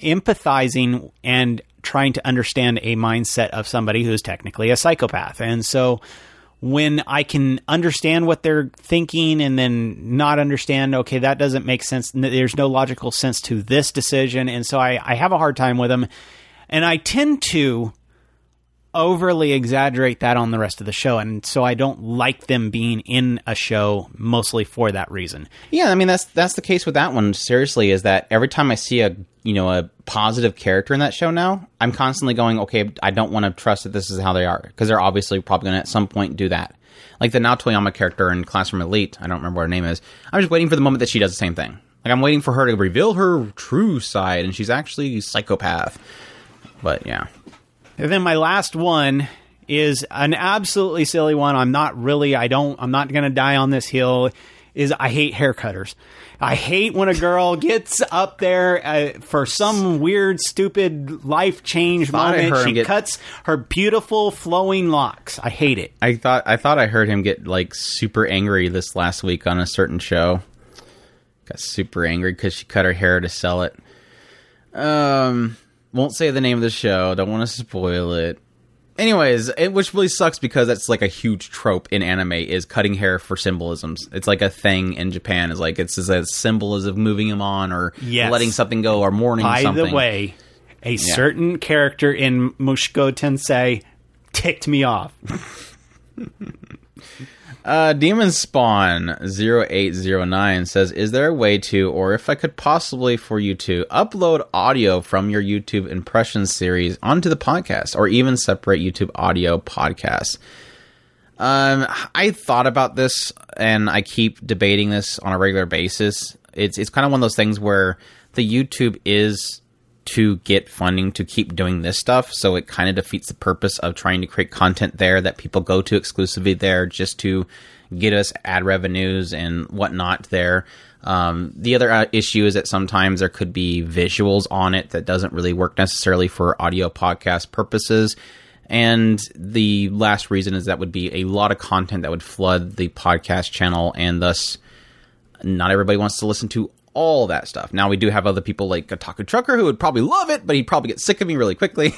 empathizing and trying to understand a mindset of somebody who's technically a psychopath. And so when I can understand what they're thinking and then not understand, okay, that doesn't make sense. There's no logical sense to this decision. And so I, I have a hard time with them. And I tend to overly exaggerate that on the rest of the show. And so I don't like them being in a show mostly for that reason. Yeah, I mean that's that's the case with that one. Seriously, is that every time I see a you know a positive character in that show now, I'm constantly going, okay, I don't want to trust that this is how they are because they're obviously probably going to at some point do that. Like the Nao Toyama character in Classroom Elite, I don't remember what her name is. I'm just waiting for the moment that she does the same thing. Like I'm waiting for her to reveal her true side, and she's actually a psychopath. But yeah, And then my last one is an absolutely silly one. I'm not really, I don't, I'm not going to die on this hill. Is I hate haircutters. I hate when a girl gets up there uh, for some weird, stupid life change moment. She get- cuts her beautiful flowing locks. I hate it. I thought I thought I heard him get like super angry this last week on a certain show. Got super angry because she cut her hair to sell it. Um, won't say the name of the show. Don't want to spoil it. Anyways, it, which really sucks because that's like a huge trope in anime is cutting hair for symbolisms. It's like a thing in Japan. Is like it's just a symbolism of moving him on or Yes. letting something go or mourning By something. the way, a certain character in Mushoku Tensei ticked me off. Uh, Demon Spawn 0809 says, Is there a way to, or if I could possibly for you to, upload audio from your YouTube impressions series onto the podcast, or even separate YouTube audio podcasts? Um, I thought about this, and I keep debating this on a regular basis. It's it's kind of one of those things where the YouTube is to get funding to keep doing this stuff, so it kind of defeats the purpose of trying to create content there that people go to exclusively there just to get us ad revenues and whatnot there. Um, the other uh, issue is that sometimes there could be visuals on it that doesn't really work necessarily for audio podcast purposes. And the last reason is that would be a lot of content that would flood the podcast channel, and thus not everybody wants to listen to all that stuff. Now we do have other people like Otaku Trucker who would probably love it, but he'd probably get sick of me really quickly.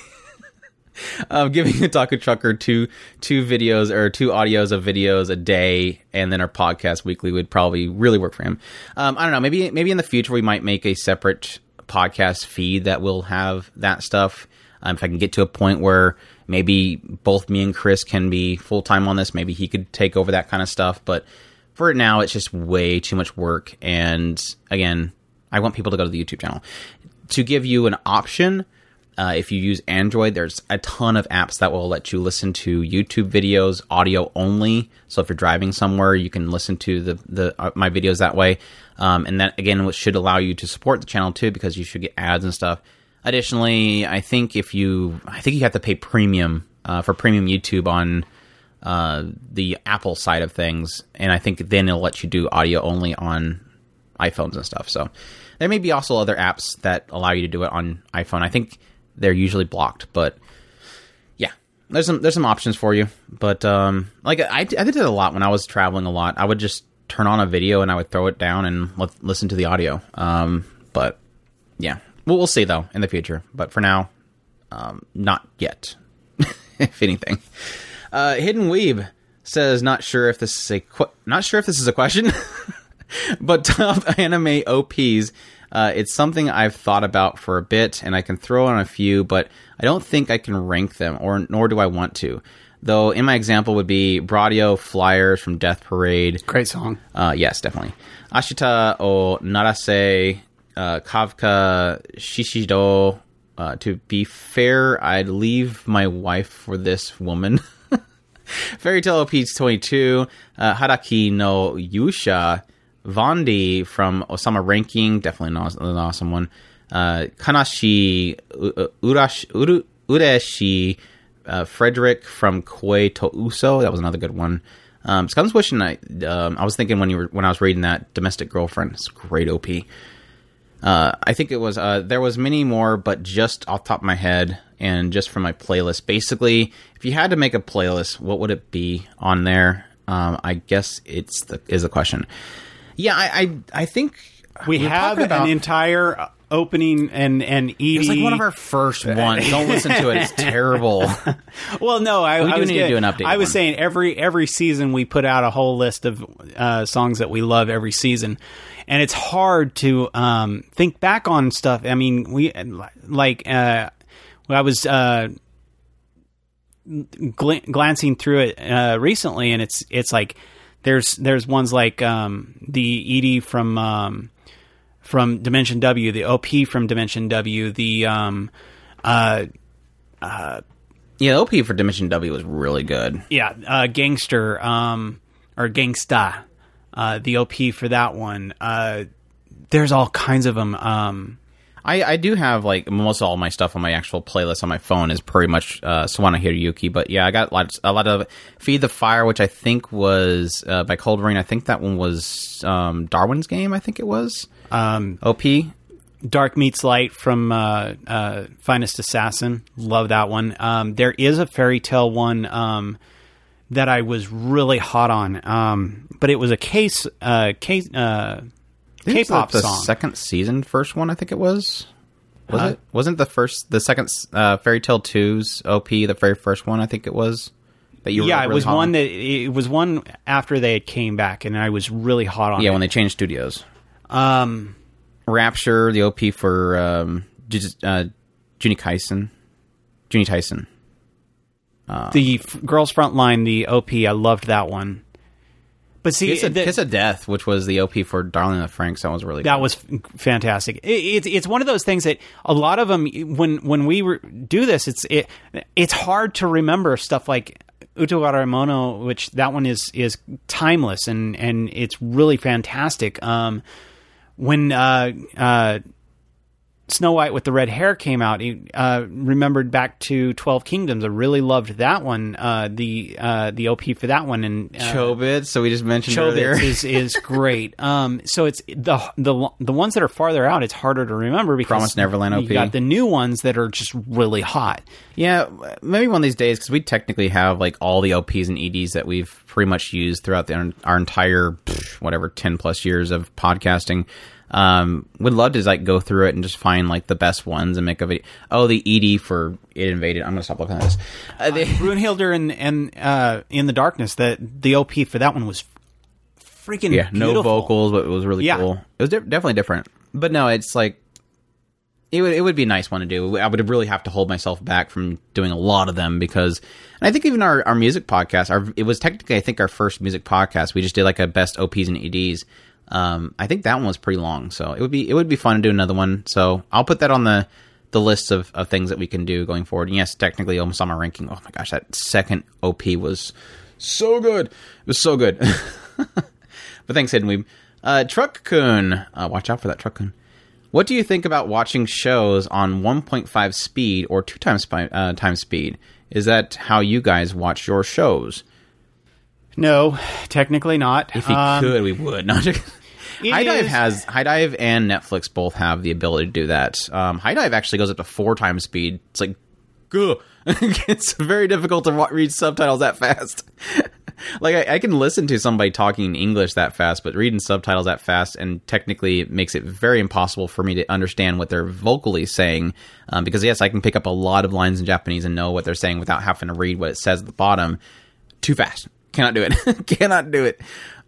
um, giving Otaku Trucker two two videos or two audios of videos a day, and then our podcast weekly would probably really work for him. Um, I don't know. Maybe maybe in the future we might make a separate podcast feed that will have that stuff. Um, if I can get to a point where maybe both me and Chris can be full time on this, maybe he could take over that kind of stuff. But for now, it's just way too much work. And again, I want people to go to the YouTube channel to give you an option. Uh, if you use Android, there's a ton of apps that will let you listen to YouTube videos, audio only. So if you're driving somewhere, you can listen to the the uh, my videos that way. Um, and that again should allow you to support the channel too, because you should get ads and stuff. Additionally, I think if you, I think you have to pay premium uh, for premium YouTube on uh, the Apple side of things, and I think then it'll let you do audio only on iPhones and stuff. So there may be also other apps that allow you to do it on iPhone. I think they're usually blocked, but yeah, there's some there's some options for you. But um, like I, I did it a lot when I was traveling a lot. I would just turn on a video and I would throw it down and l- listen to the audio. Um, but yeah, well, we'll see though in the future. But for now, um, not yet. if anything, uh, Hidden Weeb says not sure if this is a qu- not sure if this is a question, but top anime OPs. Uh, it's something I've thought about for a bit, and I can throw on a few, but I don't think I can rank them, or nor do I want to. Though, in my example would be Bradio Flyers from Death Parade, Great song. uh, yes, definitely. Ashita o Narase, uh, Kavka Shishido. Uh, to be fair, I'd leave my wife for this woman. Fairy Tail OP 22, uh, Hadaka no Yusha, Vaundy from Osama Ranking, definitely an awesome, an awesome one. Uh, Kanashi uh, Urash, Uru, Ureshi, uh, Frederic from Koi to Uso, that was another good one. Um, Scum's Wishing I, um, I was thinking when you were when I was reading that Domestic Girlfriend, it's great OP. Uh, I think it was uh, there was many more, but just off the top of my head and just from my playlist. Basically, if you had to make a playlist, what would it be on there? Um, I guess it's the is the question. Yeah, I I, I think We have about- an entire uh, opening and and ED. It was like one of our first ones. Don't listen to it; it's terrible. Well, no, I, We I was need to do an update. I was one. saying every every season we put out a whole list of uh, songs that we love every season, and it's hard to um, think back on stuff. I mean, we like uh, I was uh, gl- glancing through it uh, recently, and it's it's like there's there's ones like um, the ED from. Um, from Dimension W, the OP from Dimension W, the um, uh, yeah, OP for Dimension W was really good. yeah, uh, gangster um, or gangsta, uh, the OP for that one. Uh, there's all kinds of them. Um, I, I do have like most all my stuff on my actual playlist on my phone is pretty much uh, Sawano Hiroyuki, but yeah, I got lots, a lot of Feed the Fire, which I think was uh, by coldrain. I think that one was um, Darwin's Game. I think it was um, OP. Dark Meets Light from uh, uh, Finest Assassin, love that one. Um, there is a Fairy Tail one um, that I was really hot on, um, but it was a case uh, case uh, I think it was K-pop the song. second season, first one. I think it was. Was Uh, it? Wasn't the first, the second uh, Fairy Tail 2's OP the very first one? I think it was. But you were yeah, it was one on? that it was one after they had came back, and I was really hot on. Yeah, it. when they changed studios. um, Rapture, the OP for um, uh, Juni Taisen. Juni Taisen. The f- girls front line, the OP, I loved that one. But see, Kiss of, the- Kiss of Death, which was the OP for Darling of Franxx, that was really that good. was f- fantastic. It, it's it's one of those things that a lot of them when when we re- do this, it's it it's hard to remember stuff like Utawara Mono, which that one is is timeless and and it's really fantastic. Um, when uh, uh, Snow White with the red hair came out, he uh, remembered back to Twelve Kingdoms. I really loved that one. Uh, the uh, the OP for that one and uh, Chobit, so we just mentioned earlier. Chobits is, is great. Um, so it's the the the ones that are farther out. It's harder to remember because Promised Neverland You got the new ones that are just really hot. Yeah, maybe one of these days because we technically have like all the OPs and EDs that we've pretty much used throughout the, our entire whatever ten plus years of podcasting. Um, would love to like go through it and just find like the best ones and make a video. Oh, the ED for ID Invaded. I'm gonna stop looking at this. Uh, the- Brynhildr and and uh, in the darkness. That the OP for that one was freaking yeah, no vocals, but it was really Yeah. cool. It was di- definitely different. But no, it's like it would it would be a nice one to do. I would really have to hold myself back from doing a lot of them because and I think even our, our music podcast, our it was technically I think our first music podcast. We just did like a best OPs and EDs. Um, I think that one was pretty long, so it would be it would be fun to do another one. So I'll put that on the the list of, of things that we can do going forward. And yes, technically, almost on my ranking. Oh my gosh, that second OP was so good. It was so good. but thanks, Hidden Weeb. Uh, Truck Coon, uh, watch out for that Truck Coon. What do you think about watching shows on 1.5 speed or two times uh, times speed? Is that how you guys watch your shows? No, technically not. If we Um, could, we would. Not. It HIDIVE is- has HIDIVE and Netflix both have the ability to do that. Um, HIDIVE actually goes up to four times speed. It's like, gah. it's very difficult to read subtitles that fast. like I, I can listen to somebody talking in English that fast, but reading subtitles that fast and technically it makes it very impossible for me to understand what they're vocally saying. Um, because yes, I can pick up a lot of lines in Japanese and know what they're saying without having to read what it says at the bottom too fast. Cannot do it. Cannot do it.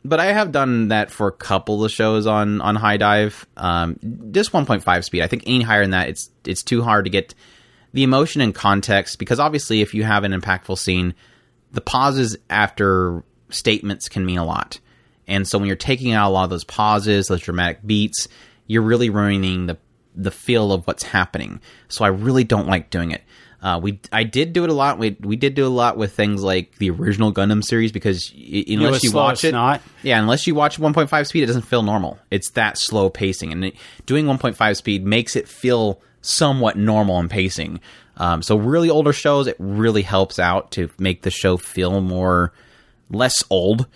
But I have done that for a couple of shows on on HIDIVE. Um, just 1.5 speed. I think any higher than that, it's it's too hard to get the emotion and context. Because obviously, if you have an impactful scene, the pauses after statements can mean a lot. And so when you're taking out a lot of those pauses, those dramatic beats, you're really ruining the the feel of what's happening. So I really don't like doing it. Uh, we I did do it a lot. We we did do a lot with things like the original Gundam series because y- unless you watch it, snot. yeah, unless you watch 1.5 speed, it doesn't feel normal. It's that slow pacing, and it, doing 1.5 speed makes it feel somewhat normal in pacing. Um, so really older shows, it really helps out to make the show feel more less old.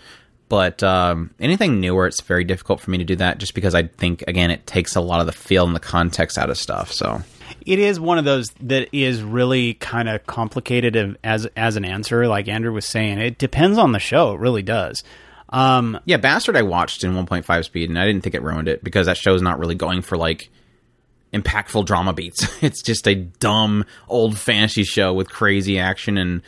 But um, anything newer, it's very difficult for me to do that, just because I think again it takes a lot of the feel and the context out of stuff. So it is one of those that is really kind of complicated as as an answer. Like Andrew was saying, it depends on the show. It really does. Um, Yeah, Bastard I watched in 1.5 speed, and I didn't think it ruined it because that show's not really going for like impactful drama beats. It's just a dumb old fantasy show with crazy action and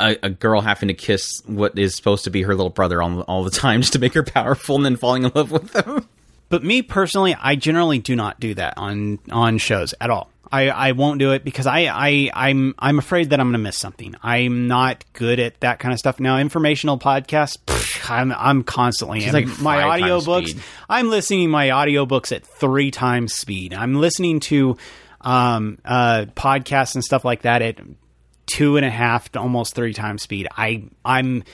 a, a girl having to kiss what is supposed to be her little brother all, all the time just to make her powerful and then falling in love with him. But me personally, I generally do not do that on on shows at all. I, I won't do it because I, I I'm I'm afraid that I'm going to miss something. I'm not good at that kind of stuff. Now, informational podcasts, pff, I'm I'm constantly like my audiobooks. I'm listening to my audiobooks at three times speed. I'm listening to um, uh, podcasts and stuff like that at two and a half to almost three times speed. I I'm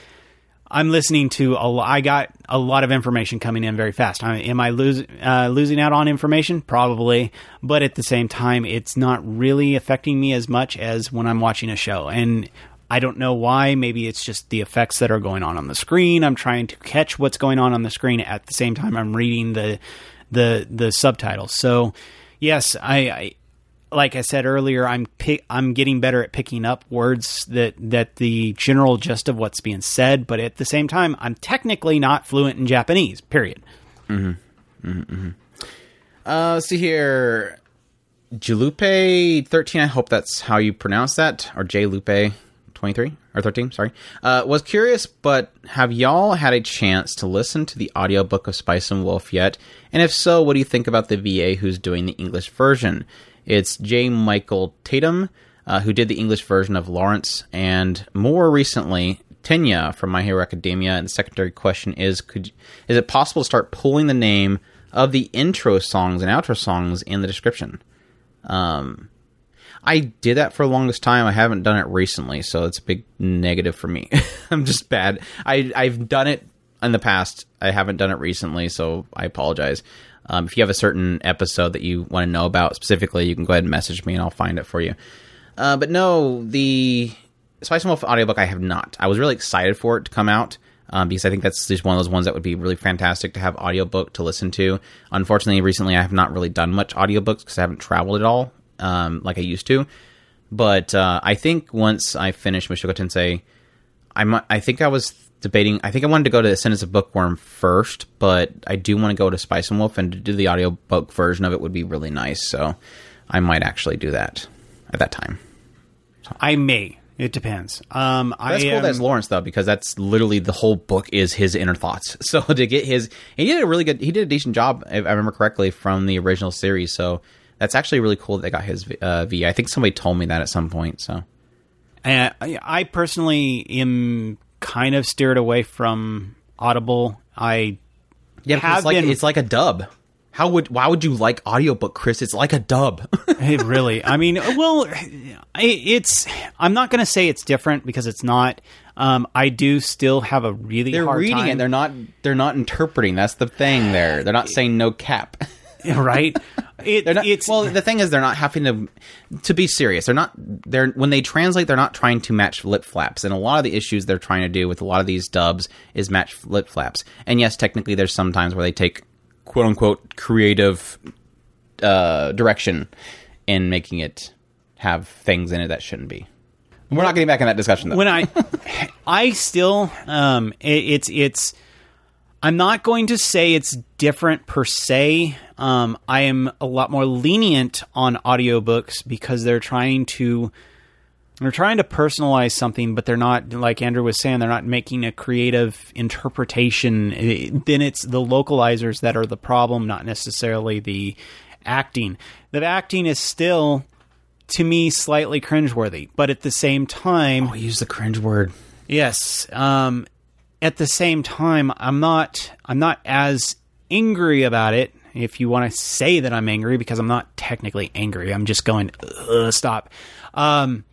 I'm listening to a lo- I got a lot of information coming in very fast. I, am I losing uh, losing out on information? Probably, but at the same time, it's not really affecting me as much as when I'm watching a show. And I don't know why. Maybe it's just the effects that are going on on the screen. I'm trying to catch what's going on on the screen at the same time I'm reading the the the subtitles. So yes, I. I like I said earlier, I'm pick, I'm getting better at picking up words that that the general gist of what's being said, but at the same time, I'm technically not fluent in Japanese. Period. Uh, let's see here. Jalupe thirteen. I hope that's how you pronounce that, or J Lupe twenty three or thirteen. Sorry. Uh, was curious, but have y'all had a chance to listen to the audiobook of Spice and Wolf yet? And if so, what do you think about the VA who's doing the English version? It's J. Michael Tatum, uh, who did the English version of Lawrence, and more recently, Tenya from My Hero Academia. And the secondary question is: Could is it possible to start pulling the name of the intro songs and outro songs in the description? Um, I did that for the longest time. I haven't done it recently, so it's a big negative for me. I'm just bad. I I've done it in the past. I haven't done it recently, so I apologize. Um, if you have a certain episode that you want to know about specifically, you can go ahead and message me, and I'll find it for you. Uh, but no, the Spice Wolf audiobook I have not. I was really excited for it to come out um, because I think that's just one of those ones that would be really fantastic to have audiobook to listen to. Unfortunately, recently I have not really done much audiobooks because I haven't traveled at all um, like I used to. But uh, I think once I finish Mushoku Tensei, I mi- I think I was debating. I think I wanted to go to Ascendance of Bookworm first, but I do want to go to Spice and Wolf and to do the audiobook version of it would be really nice. So I might actually do that at that time. I may. It depends. Um, That's I cool. am, That's Lawrence though, because that's literally the whole book is his inner thoughts. So to get his, he did a really good, he did a decent job, if I remember correctly, from the original series. So that's actually really cool that they got his uh, V. I think somebody told me that at some point. So Uh, I personally am kind of steered away from Audible. I yeah, Have it's like been- it's like a dub. How would why would you like audiobook, Chris? It's like a dub. It really. I mean, well, it's. I'm not going to say it's different because it's not. Um, I do still have a really they're hard reading time. it. They're not. They're not interpreting. That's the thing. There. They're not saying no cap. right. It, not, it's well, the thing is, they're not having to. To be serious, they're not. They're when they translate, they're not trying to match lip flaps. And a lot of the issues they're trying to do with a lot of these dubs is match lip flaps. And yes, technically, there's some times where they take quote unquote creative uh, direction in making it have things in it that shouldn't be. We're not getting back in that discussion though. when I, I still, um, it, it's it's. I'm not going to say it's different per se. Um, I am a lot more lenient on audiobooks because they're trying to they're trying to personalize something, but they're not like Andrew was saying. They're not making a creative interpretation. Eh, Then it's the localizers that are the problem, not necessarily the acting. The acting is still, to me, slightly cringeworthy, but at the same time, we use the cringe word. Yes. Um, at the same time, I'm not. I'm not as angry about it. If you want to say that I'm angry, because I'm not technically angry, I'm just going stop. Um,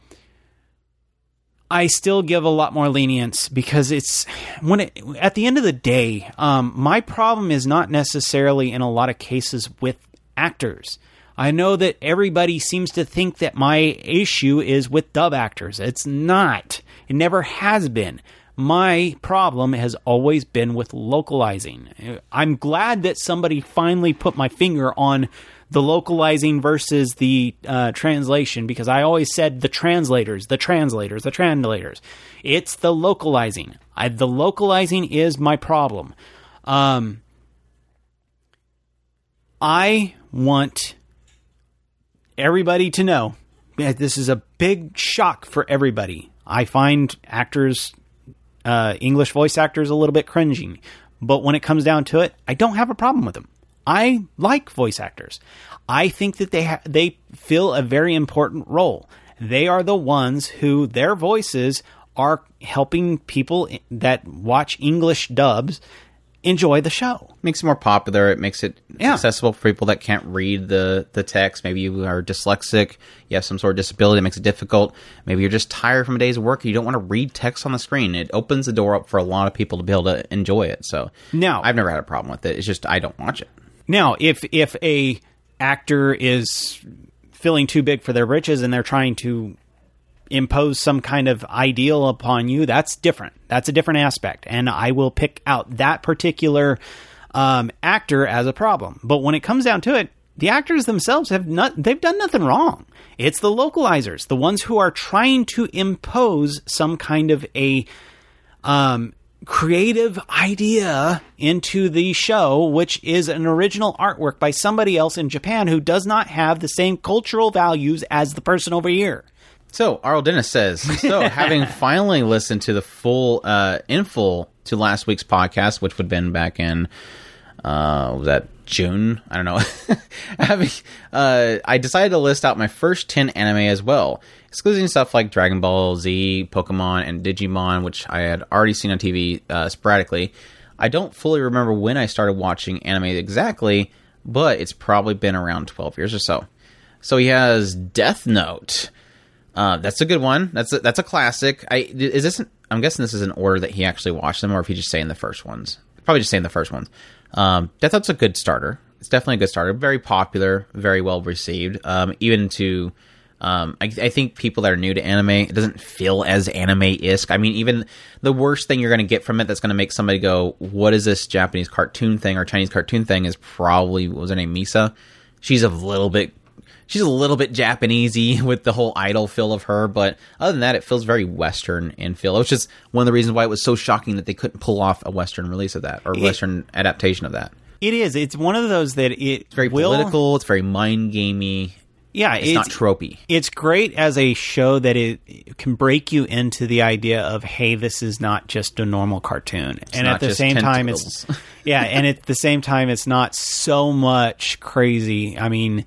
I still give a lot more lenience because it's when it at the end of the day, um, my problem is not necessarily in a lot of cases with actors. I know that everybody seems to think that my issue is with dub actors. It's not. It never has been. My problem has always been with localizing. I'm glad that somebody finally put my finger on the localizing versus the uh, translation because I always said the translators, the translators, the translators. It's the localizing. I, the localizing is my problem. Um, I want everybody to know this is a big shock for everybody. I find actors, uh, English voice actors, a little bit cringing. But when it comes down to it, I don't have a problem with them. I like voice actors. I think that they ha- they fill a very important role. They are the ones who their voices are helping people that watch English dubs enjoy the show. makes it more popular. It makes it Yeah. accessible for people that can't read the the text. Maybe you are dyslexic, you have some sort of disability that makes it difficult. Maybe you're just tired from a day's work. You don't want to read text on the screen. It opens the door up for a lot of people to be able to enjoy it. So Now- I've never had a problem with it. It's just I don't watch it. Now, if if a actor is feeling too big for their britches and they're trying to impose some kind of ideal upon you, that's different. That's a different aspect, and I will pick out that particular um, actor as a problem. But when it comes down to it, the actors themselves have not they've done nothing wrong. It's the localizers, the ones who are trying to impose some kind of a um, creative idea into the show, which is an original artwork by somebody else in Japan who does not have the same cultural values as the person over here. So Arl Dennis says, so having finally listened to the full uh, in full to last week's podcast, which would have been back in uh, was that June? I don't know. having uh, I decided to list out my first ten anime as well, excluding stuff like Dragon Ball Z, Pokemon, and Digimon, which I had already seen on TV uh, sporadically. I don't fully remember when I started watching anime exactly, but it's probably been around twelve years or so. So he has Death Note. Uh, that's a good one. That's a, that's a classic. I is this? I'm guessing this is an order that he actually watched them, or if he just saying the first ones. Probably just saying the first ones. Um, Death Note's a good starter. It's definitely a good starter. Very popular, very well received. Um, even to, um, I, I think people that are new to anime, it doesn't feel as anime isk. I mean, even the worst thing you're going to get from it that's going to make somebody go, "What is this Japanese cartoon thing or Chinese cartoon thing?" Is probably what was her name Misa. She's a little bit she's a little bit Japanesey with the whole idol feel of her, but other than that, it feels very Western in feel. Which is one of the reasons why it was so shocking that they couldn't pull off a Western release of that or Western adaptation of that. It is. It's one of those that it It's very will, political. It's very mind gamey. Yeah, It's, not tropey. it's great as a show that it can break you into the idea of hey this is not just a normal cartoon and not at the same time it's yeah and at the same time it's not so much crazy i mean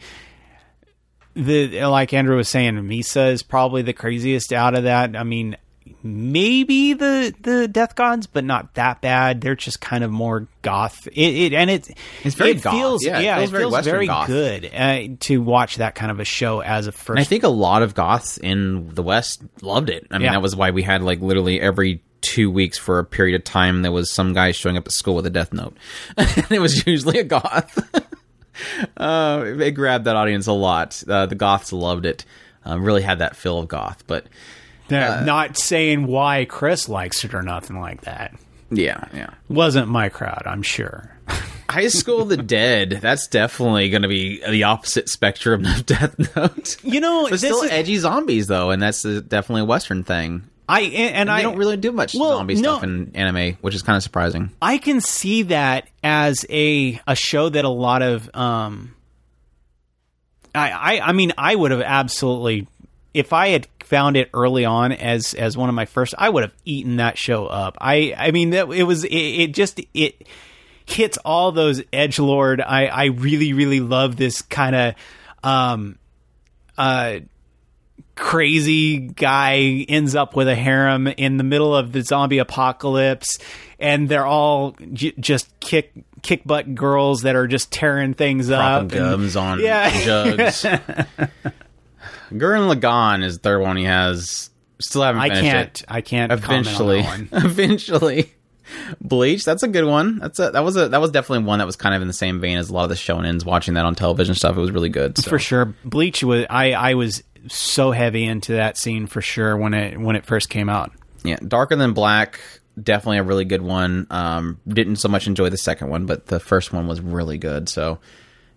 the like andrew was saying misa is probably the craziest out of that i mean maybe the the Death Gods, but not that bad. They're just kind of more goth. It, it and it It's very it goth. feels Yeah, it feels it very feels Western very good uh, to watch that kind of a show as a first. And I think a lot of goths in the West loved it. I mean, Yeah. that was why we had like literally every two weeks for a period of time there was some guy showing up at school with a death note, and it was usually a goth. uh, it grabbed that audience a lot. Uh, the goths loved it. Um, really had that feel of goth, but They're not saying why Chris likes it or nothing like that. yeah, yeah. Wasn't my crowd, I'm sure. High School of the Dead. That's definitely going to be the opposite spectrum of Death Note. You know, But this still is, edgy zombies though, and that's uh, definitely a Western thing. I and I I don't really do much Well, zombie no. stuff in anime, which is kind of surprising. I can see that as a a show that a lot of um I I, I mean I would have absolutely if I had found it early on as as one of my first I would have eaten that show up. I I mean that it was it, it just it hits all those edge lord I I really really love this kind of um uh crazy guy ends up with a harem in the middle of the zombie apocalypse and they're all j- just kick kick butt girls that are just tearing things up Dropping and- on Yeah. jugs. Gurren Lagann is the third one he has. Still haven't I can't it. I can't Eventually, on that one. eventually, Bleach. That's a good one. That's a that was a that was definitely one that was kind of in the same vein as a lot of the shonens. Watching that on television stuff, it was really good. So. for sure Bleach was I I was so heavy into that scene for sure when it when it first came out Yeah, Darker Than Black, definitely a really good one. Um, didn't so much enjoy the second one, but the first one was really good. So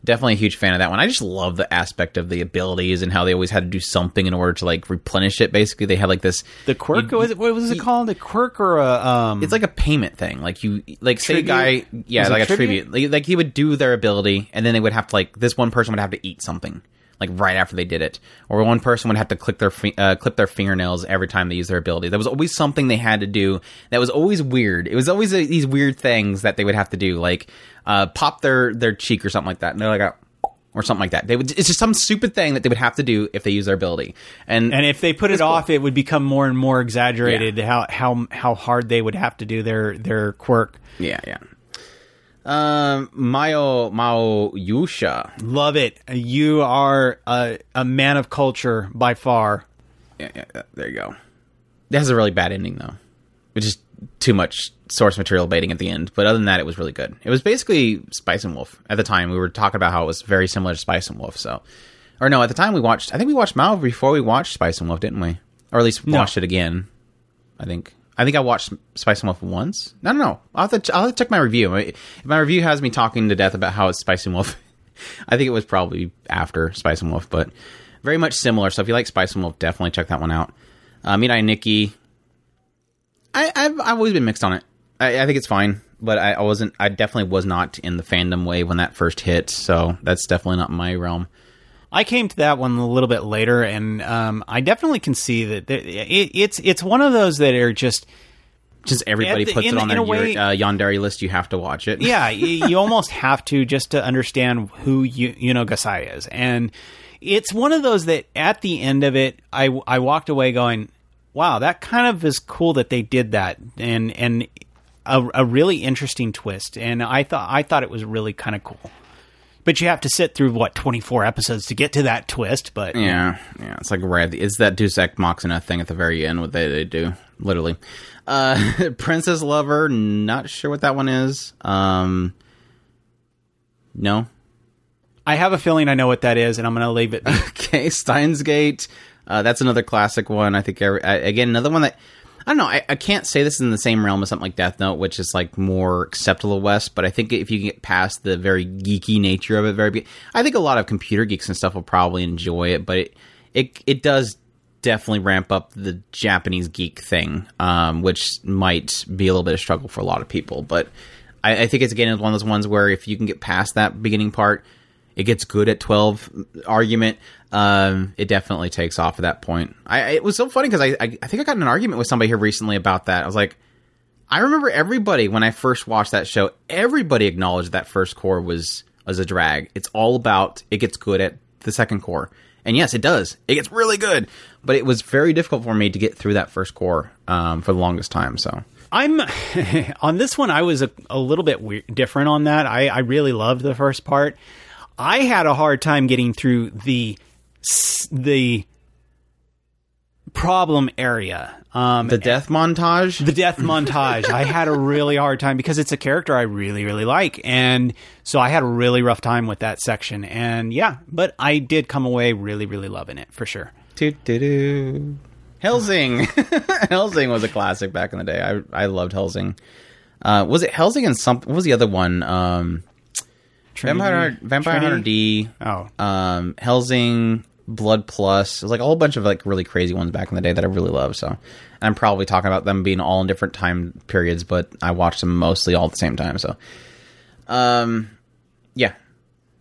definitely a huge fan of that one. I just love the aspect of the abilities and how they always had to do something in order to like replenish it. Basically, they had like this. the quirk you- was it, what was it called a quirk or a um It's like a payment thing. Like you, like say a Tribute? guy, yeah, Was like a tribute? tribute. Like, like he would do their ability, and then they would have to like this one person would have to eat something. Like right after they did it, or one person would have to click their fi- uh, clip their fingernails every time they use their ability. There was always something they had to do that was always weird. It was always uh these weird things that they would have to do, like uh, pop their their cheek or something like that. And they're like, a, or something like that. They would. It's just some stupid thing that they would have to do if they use their ability. And and if they put it cool. off, it would become more and more exaggerated. How how how hard they would have to do their their quirk. yeah, yeah. Um, Mao Mao Yusha. Love it. You are a, a man of culture by far. Yeah, yeah, there you go. It has a really bad ending though, which is too much source material baiting at the end. But other than that, it was really good. It was basically Spice and Wolf at the time. We were talking about how it was very similar to Spice and Wolf. So, or no, at the time we watched. I think we watched Mao before we watched Spice and Wolf, didn't we? Or at least No. watched it again. I think. I think I watched Spice and Wolf once. No, no, no. I'll have to, I'll have to check my review. If my review has me talking to death about how it's Spice and Wolf, I think it was probably after Spice and Wolf, but very much similar. So if you like Spice and Wolf, definitely check that one out. Uh, Mirai Nikki, I, I've I've always been mixed on it. I, I think it's fine, but I, I wasn't. I definitely was not in the fandom wave when that first hit. So that's definitely not my realm. I came to that one a little bit later, and um, I definitely can see that it, it's it's one of those that are just Just everybody the- puts in- it on their way- uh, Yandere list. You have to watch it. yeah, you, you almost have to just to understand who you Yuno Gasai is, and it's one of those that at the end of it, I I walked away going, wow, that kind of is cool that they did that, and and a, a really interesting twist, and I thought I thought it was really kind of cool. But you have to sit through what twenty four episodes to get to that twist. But Yeah, yeah, it's like right. the- It's that Deus Ex Machina thing at the very end. What they, they do, literally. Uh, Princess Lover. Not sure what that one is. Um, no. I have a feeling I know what that is, and I'm going to leave it. Okay, Steins Gate. Uh, that's another classic one. I think every, I, again another one that I don't know. I, I can't say this is in the same realm as something like Death Note, which is like more acceptable West. But I think if you get past the very geeky nature of it, very, I think a lot of computer geeks and stuff will probably enjoy it. But it it it does definitely ramp up the Japanese geek thing, um, which might be a little bit of struggle for a lot of people. But I, I think it's again one of those ones where if you can get past that beginning part, it gets good at 12 argument um it definitely takes off at that point i it was so funny because I, I i think i got in an argument with somebody here recently about that i was like i remember everybody when i first watched that show everybody acknowledged that first cour was was a drag it's all about it gets good at the second cour And yes, it does. It gets really good. But it was very difficult for me to get through that first cour um, for the longest time. So I'm on this one. I was a, a little bit weird, different on that. I, I really loved the first part. I had a hard time getting through the the problem area. Um, the death montage. the death montage. I had a really hard time because it's a character I really, really like. And so I had a really rough time with that section. And yeah, but I did come away really, really loving it for sure. Doo-doo-doo. Hellsing. Hellsing was a classic back in the day. I I loved Hellsing. Uh, was it Hellsing and something? What was the other one? Um, Vampire Vampire Trinity? Hunter D. Oh. Um, Hellsing, Blood Plus. It was like a whole bunch of like really crazy ones back in the day that I really love. So I'm probably talking about them being all in different time periods, but I watched them mostly all at the same time. So, um, yeah.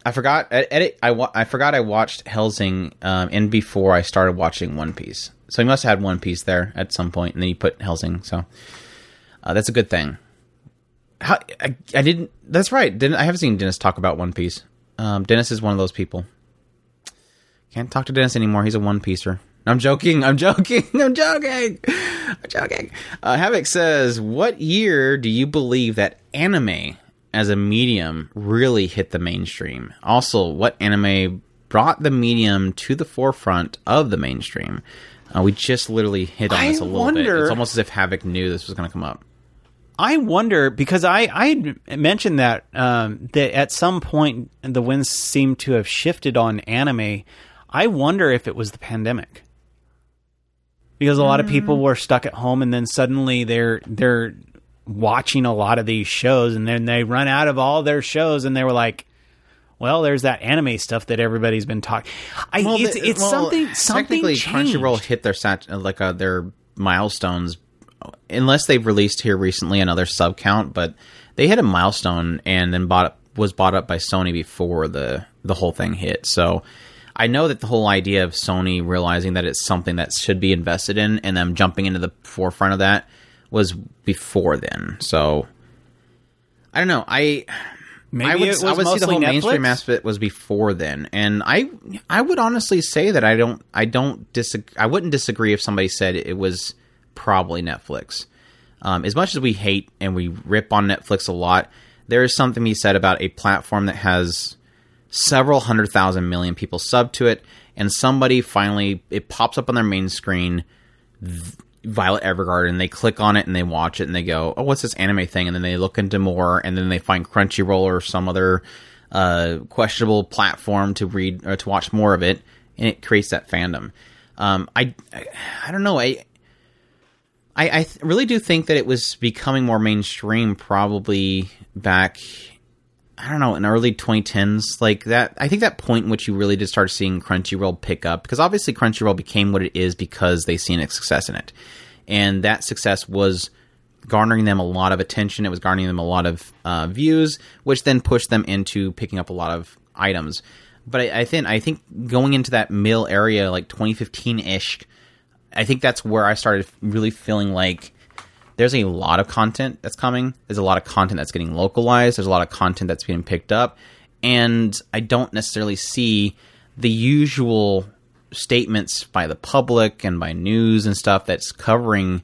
I forgot. Edit. I wa- I forgot. I watched Hellsing um, in before I started watching One Piece. So he must have had One Piece there at some point, and then he put Hellsing. So uh, that's a good thing. How, I, I didn't. That's right. Didn't I haven't seen Dennis talk about One Piece. Um, Dennis is one of those people. Can't talk to Dennis anymore. He's a One Piecer. I'm joking. I'm joking. I'm joking. I'm joking. Uh, Havoc says, "What year do you believe that anime as a medium really hit the mainstream? Also, what anime brought the medium to the forefront of the mainstream?" Uh, we just literally hit on I this a little bit. It's almost as if Havoc knew this was going to come up. I wonder because I I mentioned that um, that at some point the winds seem to have shifted on anime. I wonder if it was the pandemic because a lot of people were stuck at home and then suddenly they're they're watching a lot of these shows and then they run out of all their shows and they were like. Well, there's that anime stuff that everybody's been talking. I, it's it's well, something something Technically, changed. Crunchyroll hit their sat- like uh, their milestones, unless they've released here recently another sub count. But they hit a milestone and then bought was bought up by Sony before the the whole thing hit. So I know that the whole idea of Sony realizing that it's something that should be invested in and them jumping into the forefront of that was before then. So I don't know. I Maybe I would, it was I would see the mostly whole mainstream Netflix? aspect was before then, and I I would honestly say that I don't I don't disagree. I wouldn't disagree if somebody said it was probably Netflix. Um, as much as we hate and we rip on Netflix a lot, there is something to be said about a platform that has several hundred thousand million people sub to it, and somebody finally it pops up on their main screen. Violet Evergarden, and they click on it and they watch it and they go, "Oh, what's this anime thing?" And then they look into more, and then they find Crunchyroll or some other uh, questionable platform to read or to watch more of it, and it creates that fandom. Um, I, I, I don't know. I, I, I th- really do think that it was becoming more mainstream probably back. I don't know in early 2010s, like that. I think that point in which you really did start seeing Crunchyroll pick up because obviously Crunchyroll became what it is because they seen a success in it, and that success was garnering them a lot of attention. It was garnering them a lot of uh, views, which then pushed them into picking up a lot of items. But I, I think I think going into that middle area, like 2015 ish, I think that's where I started really feeling like there's a lot of content that's coming. There's a lot of content that's getting localized. There's a lot of content that's being picked up, and I don't necessarily see the usual statements by the public and by news and stuff that's covering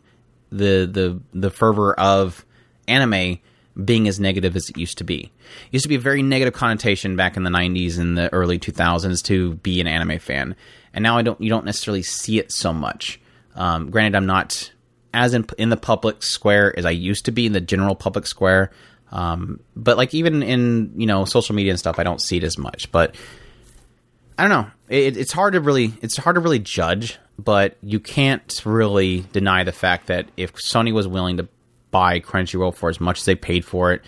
the the the fervor of anime being as negative as it used to be. It used to be a very negative connotation back in the 90s and the early 2000s to be an anime fan. And now I don't you don't necessarily see it so much. Um, granted I'm not as in in the public square as I used to be in the general public square. Um, but like even in, you know, social media and stuff I don't see it as much. But I don't know. It, it's hard to really it's hard to really judge, but you can't really deny the fact that if Sony was willing to buy Crunchyroll for as much as they paid for it,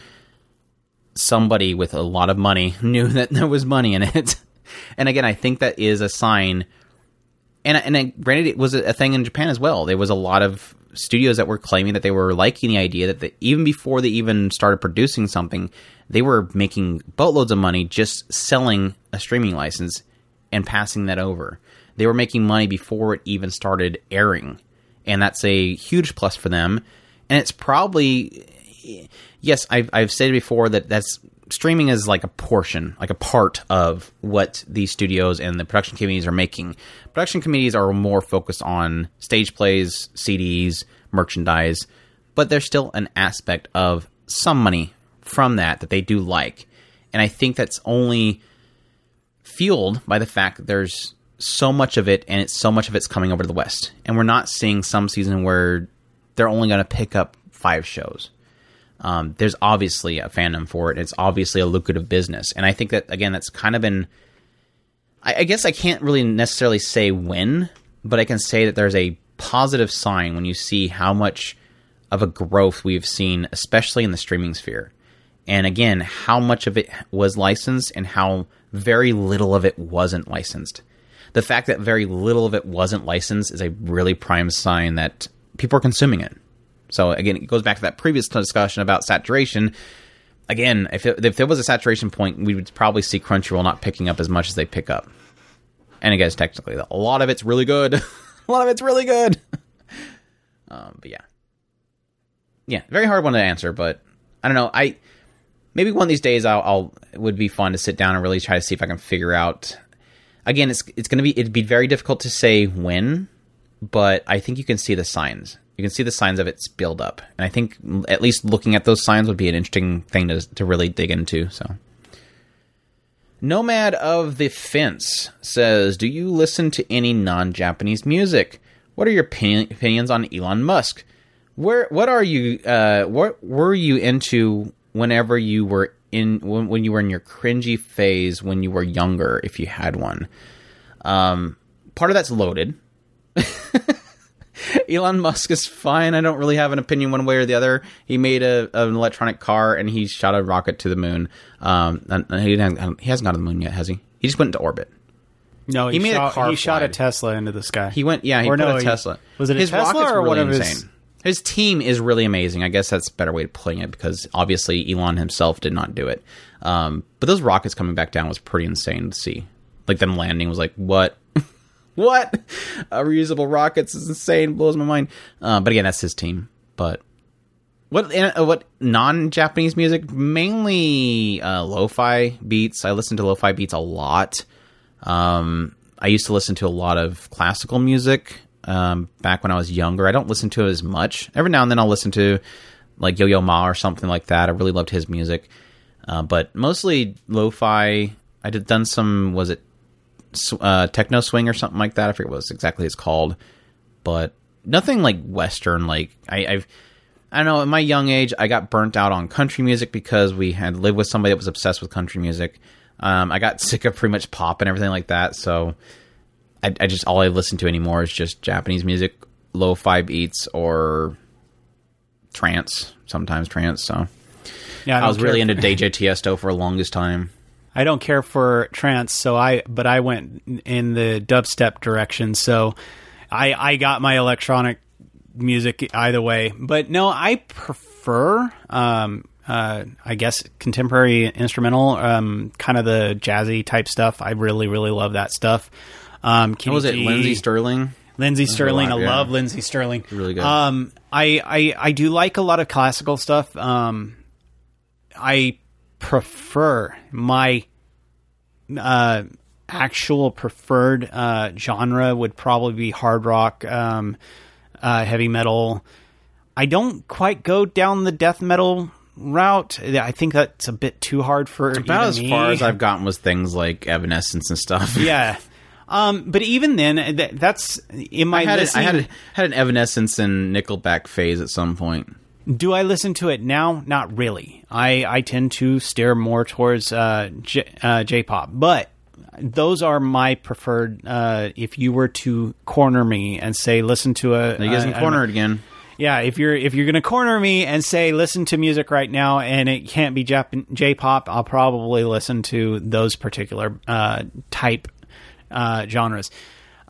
somebody with a lot of money knew that there was money in it. and again, I think that is a sign. And and granted, it was a thing in Japan as well. There was a lot of studios that were claiming that they were liking the idea that even before they even started producing something, they were making boatloads of money just selling a streaming license and passing that over. They were making money before it even started airing, and that's a huge plus for them. And it's probably yes, I've I've said before that that's streaming is like a portion, like a part of what these studios and the production committees are making. Production committees are more focused on stage plays, CDs, merchandise, but there's still an aspect of some money from that that they do like. And I think that's only fueled by the fact that there's so much of it and it's so much of it's coming over to the West. And we're not seeing some season where they're only going to pick up five shows. Um, there's obviously a fandom for it. It's obviously a lucrative business, and I think that again, that's kind of been. I, I guess I can't really necessarily say when, but I can say that there's a positive sign when you see how much of a growth we've seen, especially in the streaming sphere. And again, how much of it was licensed and how very little of it wasn't licensed. The fact that very little of it wasn't licensed is a really prime sign that people are consuming it. So again, it goes back to that previous discussion about saturation. Again, if it, if there was a saturation point, we would probably see Crunchyroll not picking up as much as they pick up. And again, technically, a lot of it's really good. a lot of it's really good. um, but yeah, yeah, very hard one to answer. But I don't know. I maybe one of these days I'll, I'll it would be fun to sit down and really try to see if I can figure out. Again, it's it's to be it'd be very difficult to say when, but I think you can see the signs you can see the signs of its build up. And I think at least looking at those signs would be an interesting thing to, to really dig into. So, Nomad of the Fence says, Do you listen to any non Japanese music? What are your opinion, opinions on Elon Musk? Where what are you uh, what were you into whenever you were in when, when you were in your cringy phase when you were younger if you had one? Um, part of that's loaded. Elon Musk is fine. I don't really have an opinion one way or the other. He made a, an electronic car and he shot a rocket to the moon. Um, and he, hasn't, he hasn't gone to the moon yet, has he? He just went into orbit. No, he, He made a shot, car He shot a. Tesla into the sky. He went, yeah, he Or put no, a he- Tesla. was it a his Tesla rocket's or really one of his- insane. His team is really amazing. I guess that's a better way of putting it because obviously Elon himself did not do it. Um, but those rockets coming back down was pretty insane to see. Like them landing was like, what? What? Uh, reusable rockets is insane. Blows my mind. Uh, but again, that's his team. But what uh, what non Japanese music? Mainly uh, lo-fi beats. I listen to lo-fi beats a lot. Um, I used to listen to a lot of classical music um, back when I was younger. I don't listen to it as much. Every now and then I'll listen to like Yo Yo Ma or something like that. I really loved his music, uh, but mostly lo-fi. I did done some. Was it uh, techno swing or something like that? I forget what it's exactly it's called, but nothing like Western. Like I, I've. I don't know. At my young age, I got burnt out on country music because we had lived with somebody that was obsessed with country music. Um, I got sick of pretty much pop and everything like that. So I, I just all I listen to anymore is just Japanese music, lo-fi beats, or trance. Sometimes trance. So yeah, I, don't was really into DJ Tiesto for the longest time. I don't care for trance, so I but I went in the dubstep direction. So I I got my electronic music either way. But no, I prefer um uh I guess contemporary instrumental um kind of the jazzy type stuff. I really really love that stuff. Um What was it? Kenny G, Lindsey Stirling. Lindsey Stirling. I lot, yeah. love Lindsey Stirling. Really good. Um, I, I I do like a lot of classical stuff. Um, I prefer my uh, actual preferred uh, genre would probably be hard rock, um, uh, heavy metal. I don't quite go down the death metal route. I think that's a bit too hard for About even as me. far as I've gotten was things like Evanescence and stuff. yeah. Um, but even then, that, that's in my I had, a, I listening- had a, had an Evanescence and Nickelback phase at some point. Do I listen to it now? Not really. I, I tend to steer more towards uh, J, uh, J-pop, but those are my preferred. Uh, if you were to corner me and say, listen to a, guys uh, cornered again. yeah, if you're if you're gonna corner me and say listen to music right now and it can't be Jap- J-pop, I'll probably listen to those particular uh, type uh, genres.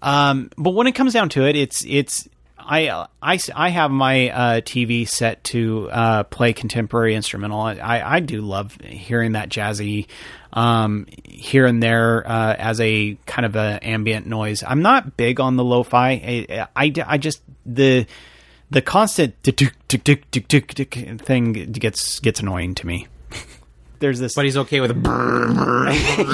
Um, but when it comes down to it, it's it's I I, I have my uh, TV set to uh, play contemporary instrumental. I I do love hearing that jazzy um, here and there uh, as a kind of a ambient noise. I'm not big on the lo-fi. I, I, I just the the constant tick, tick, tick, tick, tick, tick, tick thing gets gets annoying to me. there's this. But he's okay with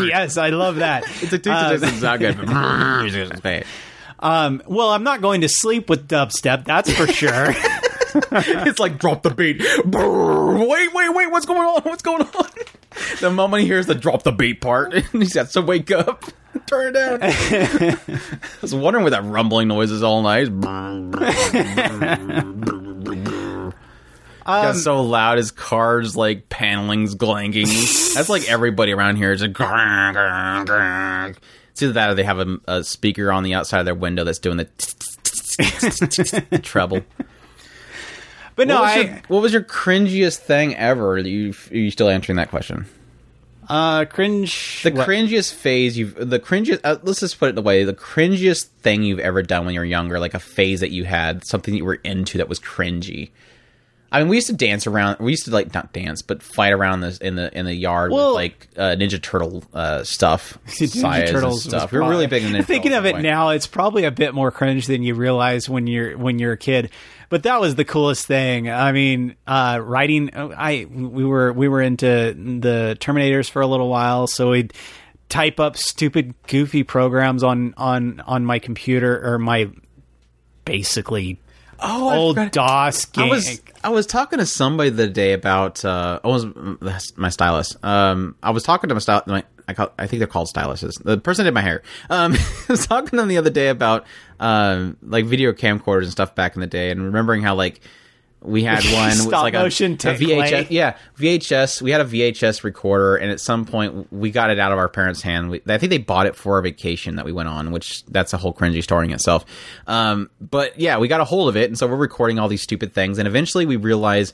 yes, I love that. It's a it's not good. Um, well, I'm not going to sleep with dubstep. That's for sure. it's like drop the beat. Wait, wait, wait. What's going on? What's going on? The moment he hears the drop the beat part, he has to wake up, turn it down. I was wondering where that rumbling noise is all night. Got so loud, his car's like paneling's clanking. That's like everybody around here is like. grrr, grrr, grrr. It's either that or they have a, a speaker on the outside of their window that's doing the treble. but no, what, was I your, what was your cringiest thing ever? You are you still answering that question? uh, cringe. The what- cringiest phase you've the cringiest. Uh, let's just put it the way the cringiest thing you've ever done when you were younger, like a phase that you had, something that you were into that was cringy. I mean, we used to dance around. We used to like not dance, but fight around this in the in the yard Well- with like uh, Ninja Turtle uh, stuff, Ninja Sayas Turtles was stuff. We were really big Ninja Thinking Turtles of it point. now, it's probably a bit more cringe than you realize when you're when you're a kid. But that was the coolest thing. I mean, uh, writing. I we were we were into the Terminators for a little while, so we'd type up stupid, goofy programs on on on my computer or my basically Oh, I old forgot- DOS game. I was I was talking to somebody the other day about uh I was my stylist. Um I was talking to my style my I call I think they're called stylists. The person that did my hair. Um I was talking to them the other day about um like video camcorders and stuff back in the day and remembering how like we had one with Stop like a, motion a take VHS yeah VHS we had a VHS recorder and at some point we got it out of our parents' hand. We, I think they bought it for a vacation that we went on which that's a whole cringy story in itself. Um, but yeah we got a hold of it and so we're recording all these stupid things and eventually we realize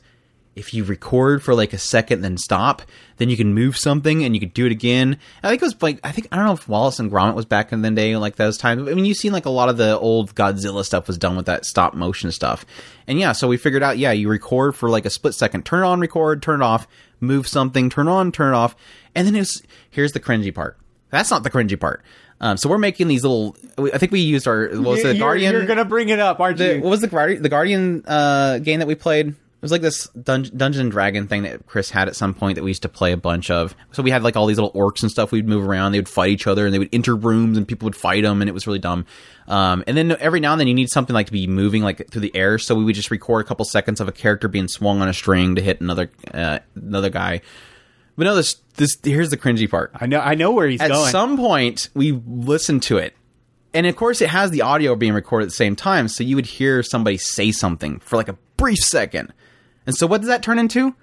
if you record for like a second then stop then you can move something and you could do it again. I think it was like i think i don't know if wallace and gromit was back in the day like those times i mean you've seen like a lot of the old godzilla stuff was done with that stop motion stuff. And yeah so we figured out yeah you record for like a split second turn it on record turn it off move something turn on turn it off and then it's here's the cringy part. That's not the cringy part. Um, so we're making these little i think we used our what was You're- the guardian? You're gonna bring it up, aren't the, you? what was the Guardian, the Guardian uh, game that we played? It was like this Dun- Dungeon and Dragon thing that Chris had at some point that we used to play a bunch of. So we had like all these little orcs and stuff. We'd move around, they would fight each other, and they would enter rooms, and people would fight them, and it was really dumb. Um, and then every now and then you need something like to be moving like through the air, so we would just record a couple seconds of a character being swung on a string to hit another uh, another guy. But no, this this here's the cringy part I know. I know where he's at going. At some point we listened to it and of course it has the audio being recorded at the same time so you would hear somebody say something for like a brief second and so what does that turn into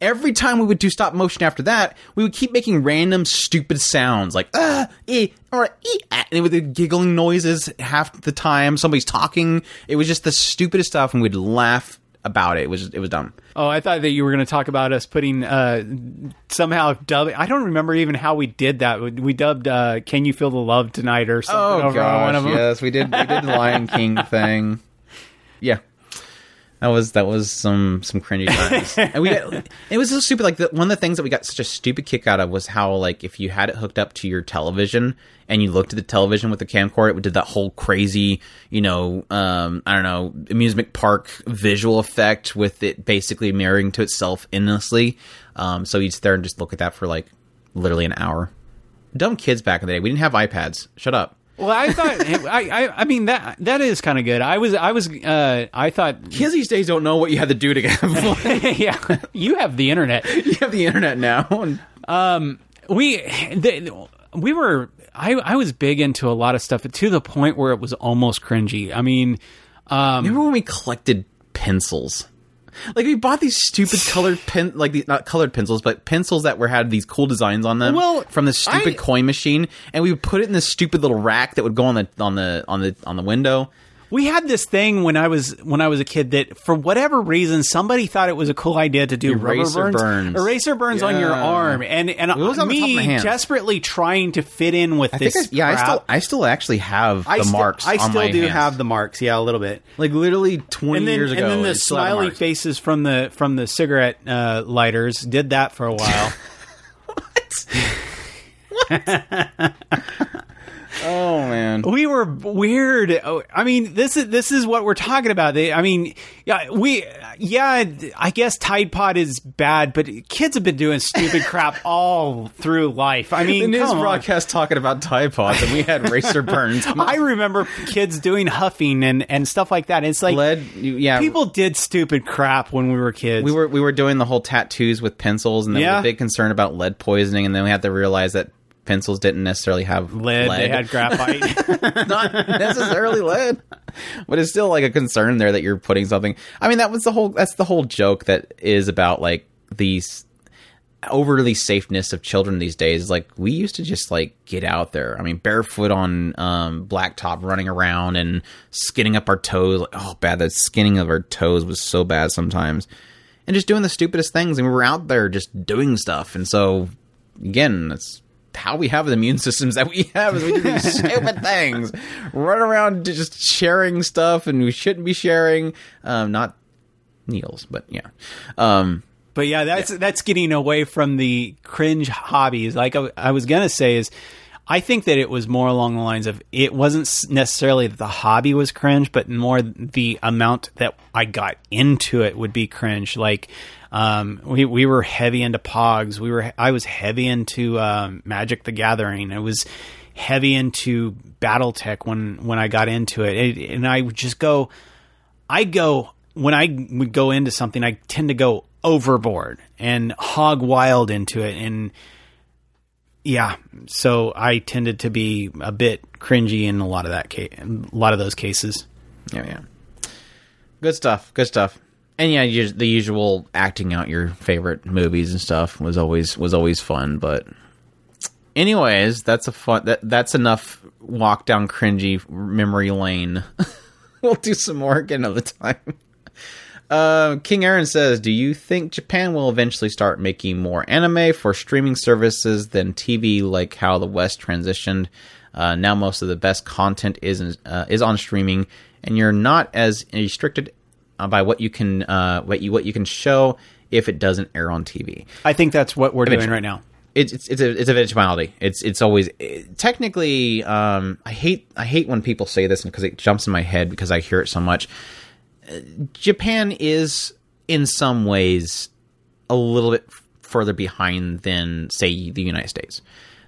every time we would do stop motion after that we would keep making random stupid sounds like ah eh, or ee, ah, and it would be giggling noises half the time somebody's talking it was just the stupidest stuff and we'd laugh about it it was it was dumb Oh, I thought that you were going to talk about us putting uh, somehow dubbing. I don't remember even how we did that. We, dubbed uh, "Can You Feel the Love Tonight" or something Oh over on one gosh, of them. yes, we did. We did the Lion King thing. Yeah, that was that was some some cringy times. and we got, it was so stupid. Like the, one of the things that we got such a stupid kick out of was how like if you had it hooked up to your television and you looked at the television with the camcorder, it did that whole crazy, you know, um, I don't know, amusement park visual effect with it basically mirroring to itself endlessly. Um, so you'd sit there and just look at that for like literally an hour. Dumb kids back in the day. We didn't have iPads. Shut up. Well, I thought. I, I. I mean that that is kind of good. I was. I was. Uh, I thought. Kids these days don't know what you had to do to get yeah, you have the internet. you have the internet now. And We. The, we were. I. I was big into a lot of stuff to the point where it was almost cringy. I mean. Um, remember when we collected pencils? Like we bought these stupid colored pen, like these not colored pencils, but pencils that were had these cool designs on them. Well, from this stupid I- coin machine, and we would put it in this stupid little rack that would go on the on the on the on the window. We had this thing when I was when I was a kid that for whatever reason somebody thought it was a cool idea to do Eraser burns, burns. eraser burns on your arm, and and It was on the top of me desperately trying to fit in with I this. think, I, yeah, I still I still actually have the I marks. I still do hands. have the marks, yeah, a little bit. like literally twenty then, years ago. and then the smiley marks. faces from the from the cigarette uh, lighters did that for a while. Oh man. we were weird. Oh, I mean, this is this is what we're talking about. They, I mean, yeah, we, yeah, I guess Tide Pod is bad, but kids have been doing stupid crap all through life. I mean, The news broadcast talking about Tide Pods, and we had racer burns. I remember kids doing huffing and and stuff like that. It's like Lead, yeah. people did stupid crap when we were kids. we were we were doing the whole tattoos with pencils, and was Yeah. a big concern about lead poisoning, and then we had to realize that pencils didn't necessarily have lead, They had graphite. not necessarily lead, but it's still like a concern there that you're putting something. I mean, that was the whole. That's the whole joke that is about like these overly safeness of children these days. Like we used to just like get out there. I mean, barefoot on um, blacktop, running around and skinning up our toes. Like, oh, bad. The skinning of our toes was so bad sometimes, and just doing the stupidest things. And we were out there just doing stuff. And so, again, that's how we have the immune systems that we have is we do these stupid things. Run around just sharing stuff and we shouldn't be sharing. Um not needles but yeah. Um But yeah, that's that's getting away from the cringe hobbies. Like I, I was gonna say is, I think that it was more along the lines of it wasn't necessarily that the hobby was cringe, but more the amount that I got into it would be cringe. Like, um, we we were heavy into Pogs. We were I was heavy into um, Magic the Gathering. I was heavy into BattleTech when when I got into it, it and I would just go. I go when I would go into something, I tend to go overboard and hog wild into it, and yeah, so I tended to be a bit cringy in a lot of that case, a lot of those cases. yeah yeah. Good stuff good stuff. And yeah us- the usual acting out your favorite movies and stuff was always was always fun but anyways that's a fun that that's enough walk down cringy memory lane. We'll do some more again another time Uh, King Aaron says, "Do you think Japan will eventually start making more anime for streaming services than TV, like how the West transitioned? Uh, now most of the best content is uh, is on streaming, and you're not as restricted uh, by what you can uh, what you what you can show if it doesn't air on TV. I think that's what we're doing right now. It's it's it's a it's eventuality. It's it's always it- technically. Um, I hate I hate when people say this because it jumps in my head because I hear it so much. Japan is in some ways a little bit further behind than say the United States.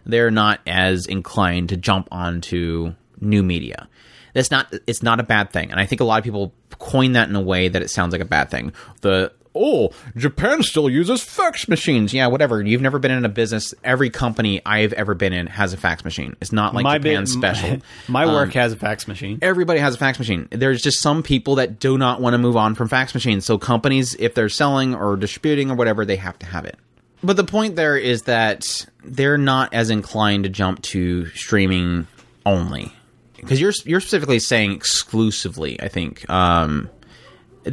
They're not as inclined to jump onto new media. That's not it's not a bad thing. And I think a lot of people coin that in a way that it sounds like a bad thing. The oh, Japan still uses fax machines. Yeah, whatever. You've never been in a business. Every company I've ever been in has a fax machine. It's not like my Japan bit- special. My, Um, work has a fax machine. everybody has a fax machine. There's just some people that do not want to move on from fax machines. So companies, if they're selling or distributing or whatever, they have to have it. But the point there is that they're not as inclined to jump to streaming only because you're you're specifically saying exclusively. I think. Um,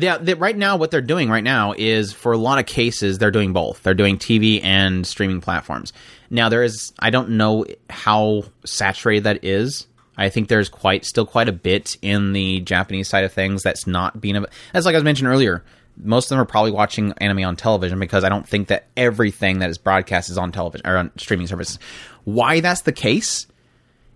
yeah, right now, what they're doing right now is for a lot of cases, they're doing both. They're doing TV and streaming platforms. Now, there is, I don't know how saturated that is. I think there's quite, still quite a bit in the Japanese side of things that's not being, as like I mentioned earlier, most of them are probably watching anime on television because I don't think that everything that is broadcast is on television or on streaming services. Why that's the case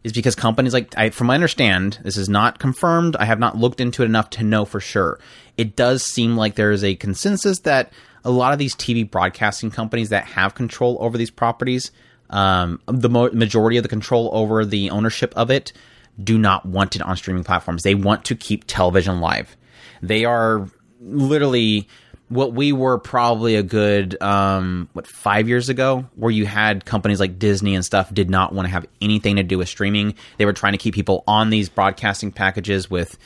is because companies like I, from my understand, this is not confirmed. I have not looked into it enough to know for sure. It does seem like there is a consensus that a lot of these TV broadcasting companies that have control over these properties, um, the mo- majority of the control over the ownership of it, do not want it on streaming platforms. They want to keep television live. They are literally what we were probably a good um what five years ago where you had companies like disney and stuff did not want to have anything to do with streaming. They were trying to keep people on these broadcasting packages with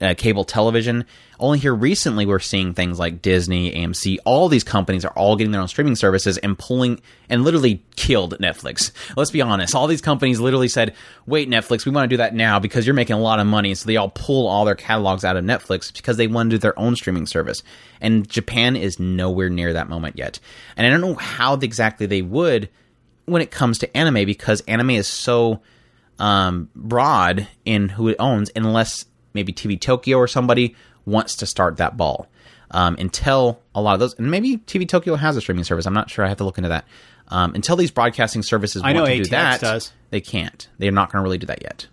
uh, cable television only here recently we're seeing things like disney amc all these companies are all getting their own streaming services and pulling and literally killed netflix. Let's be honest. All these companies literally said wait netflix we want to do that now because you're making a lot of money. So they all pull all their catalogs out of netflix because they want to do their own streaming service. And japan is nowhere near that moment yet. And i don't know how exactly they would when it comes to anime because anime is so um, broad in who it owns unless maybe TV Tokyo or somebody wants to start that ball. Um, until a lot of those, and maybe TV Tokyo has a streaming service. I'm not sure. I have to look into that. Um, until these broadcasting services I want know to do ATX that, does. they can't. They're not going to really do that yet.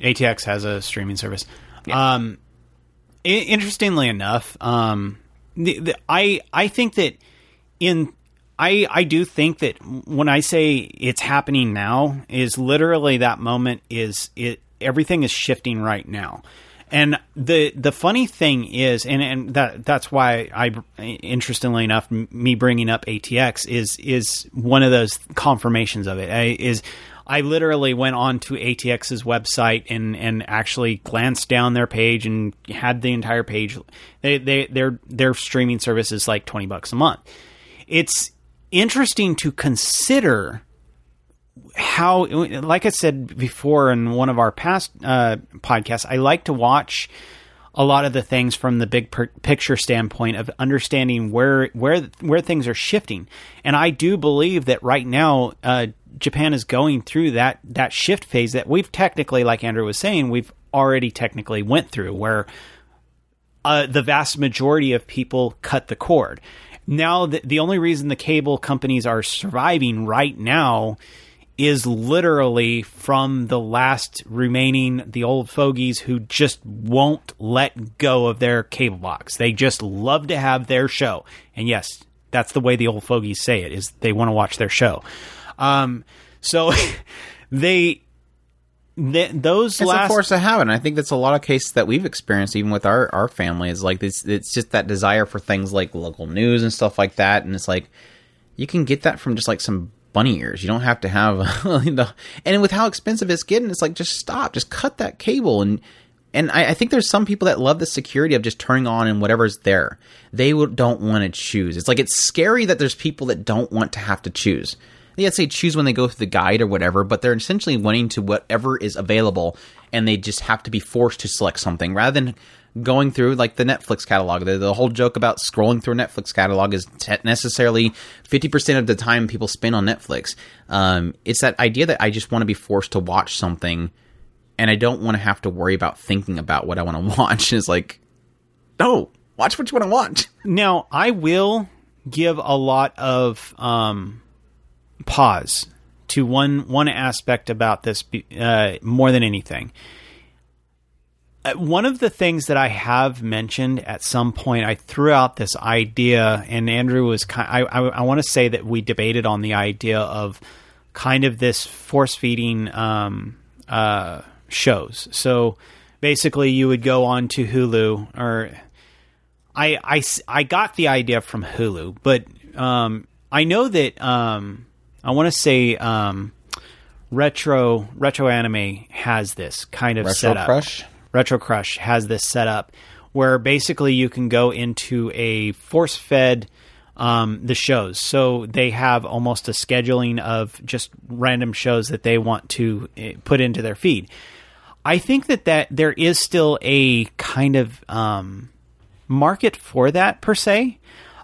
ATX has a streaming service. Um, i- interestingly enough, um, the, the, I I think that in I I do think that when I say it's happening now is literally that moment is it everything is shifting right now. And the the funny thing is, and, and that that's why I, interestingly enough, m- me bringing up ATX is is one of those confirmations of it. I, is I literally went on to ATX's website and, and actually glanced down their page and had the entire page. They, they their their streaming service is like twenty bucks a month. It's interesting to consider how, like I said before in one of our past uh, podcasts, I like to watch a lot of the things from the big per- picture standpoint of understanding where where where things are shifting. And I do believe that right now uh, Japan is going through that that shift phase that we've technically, like Andrew was saying, we've already technically went through where uh, the vast majority of people cut the cord. Now, the, the only reason the cable companies are surviving right now is literally from the last remaining the old fogies who just won't let go of their cable box. They just love to have their show. And yes, that's the way the old fogies say it is they want to watch their show. Um, so they th- those It's last a force of habit. And I think that's a lot of cases that we've experienced, even with our, our family. Is like it's it's just that desire for things like local news and stuff like that. And it's like you can get that from just like some bunny ears. You don't have to have the and with how expensive it's getting, it's like just stop, just cut that cable and. And I, I think there's some people that love the security of just turning on and whatever's there. They will, don't want to choose. It's like it's scary that there's people that don't want to have to choose. They say choose when they go through the guide or whatever, but they're essentially wanting to whatever is available, and they just have to be forced to select something rather than going through like the Netflix catalog. The, the whole joke about scrolling through a Netflix catalog is necessarily fifty percent of the time people spend on Netflix. Um, it's that idea that I just want to be forced to watch something, and I don't want to have to worry about thinking about what I want to watch. It's like, no, watch what you want to watch. Now, I will give a lot of um, pause to one one aspect about this uh, more than anything. Uh, One of the things that I have mentioned at some point, I threw out this idea, and Andrew was kind. I I, I want to say that we debated on the idea of kind of this force feeding um, uh, shows. So basically, you would go on to Hulu or I I, I got the idea from Hulu, but um, I know that um, I want to say um, retro retro anime has this kind of Retro setup. Crush? Retro Crush has this setup where basically you can go into a force fed um, the shows. So they have almost a scheduling of just random shows that they want to eh, put into their feed. I think that that there is still a kind of um, market for that per se.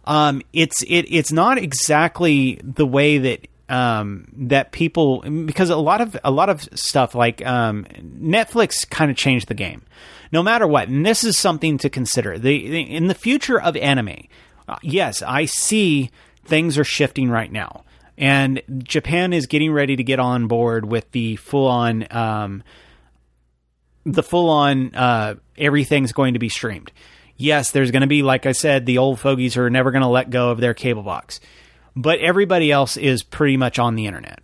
Um, it's it it's not exactly the way that um, that people because a lot of a lot of stuff like um, Netflix kind of changed the game. No matter what, and this is something to consider. The, the in the future of anime, uh, yes, I see things are shifting right now, and Japan is getting ready to get on board with the full on. Um, the full on uh, everything's going to be streamed. Yes, there's going to be, like I said, the old fogies are never going to let go of their cable box, but everybody else is pretty much on the internet.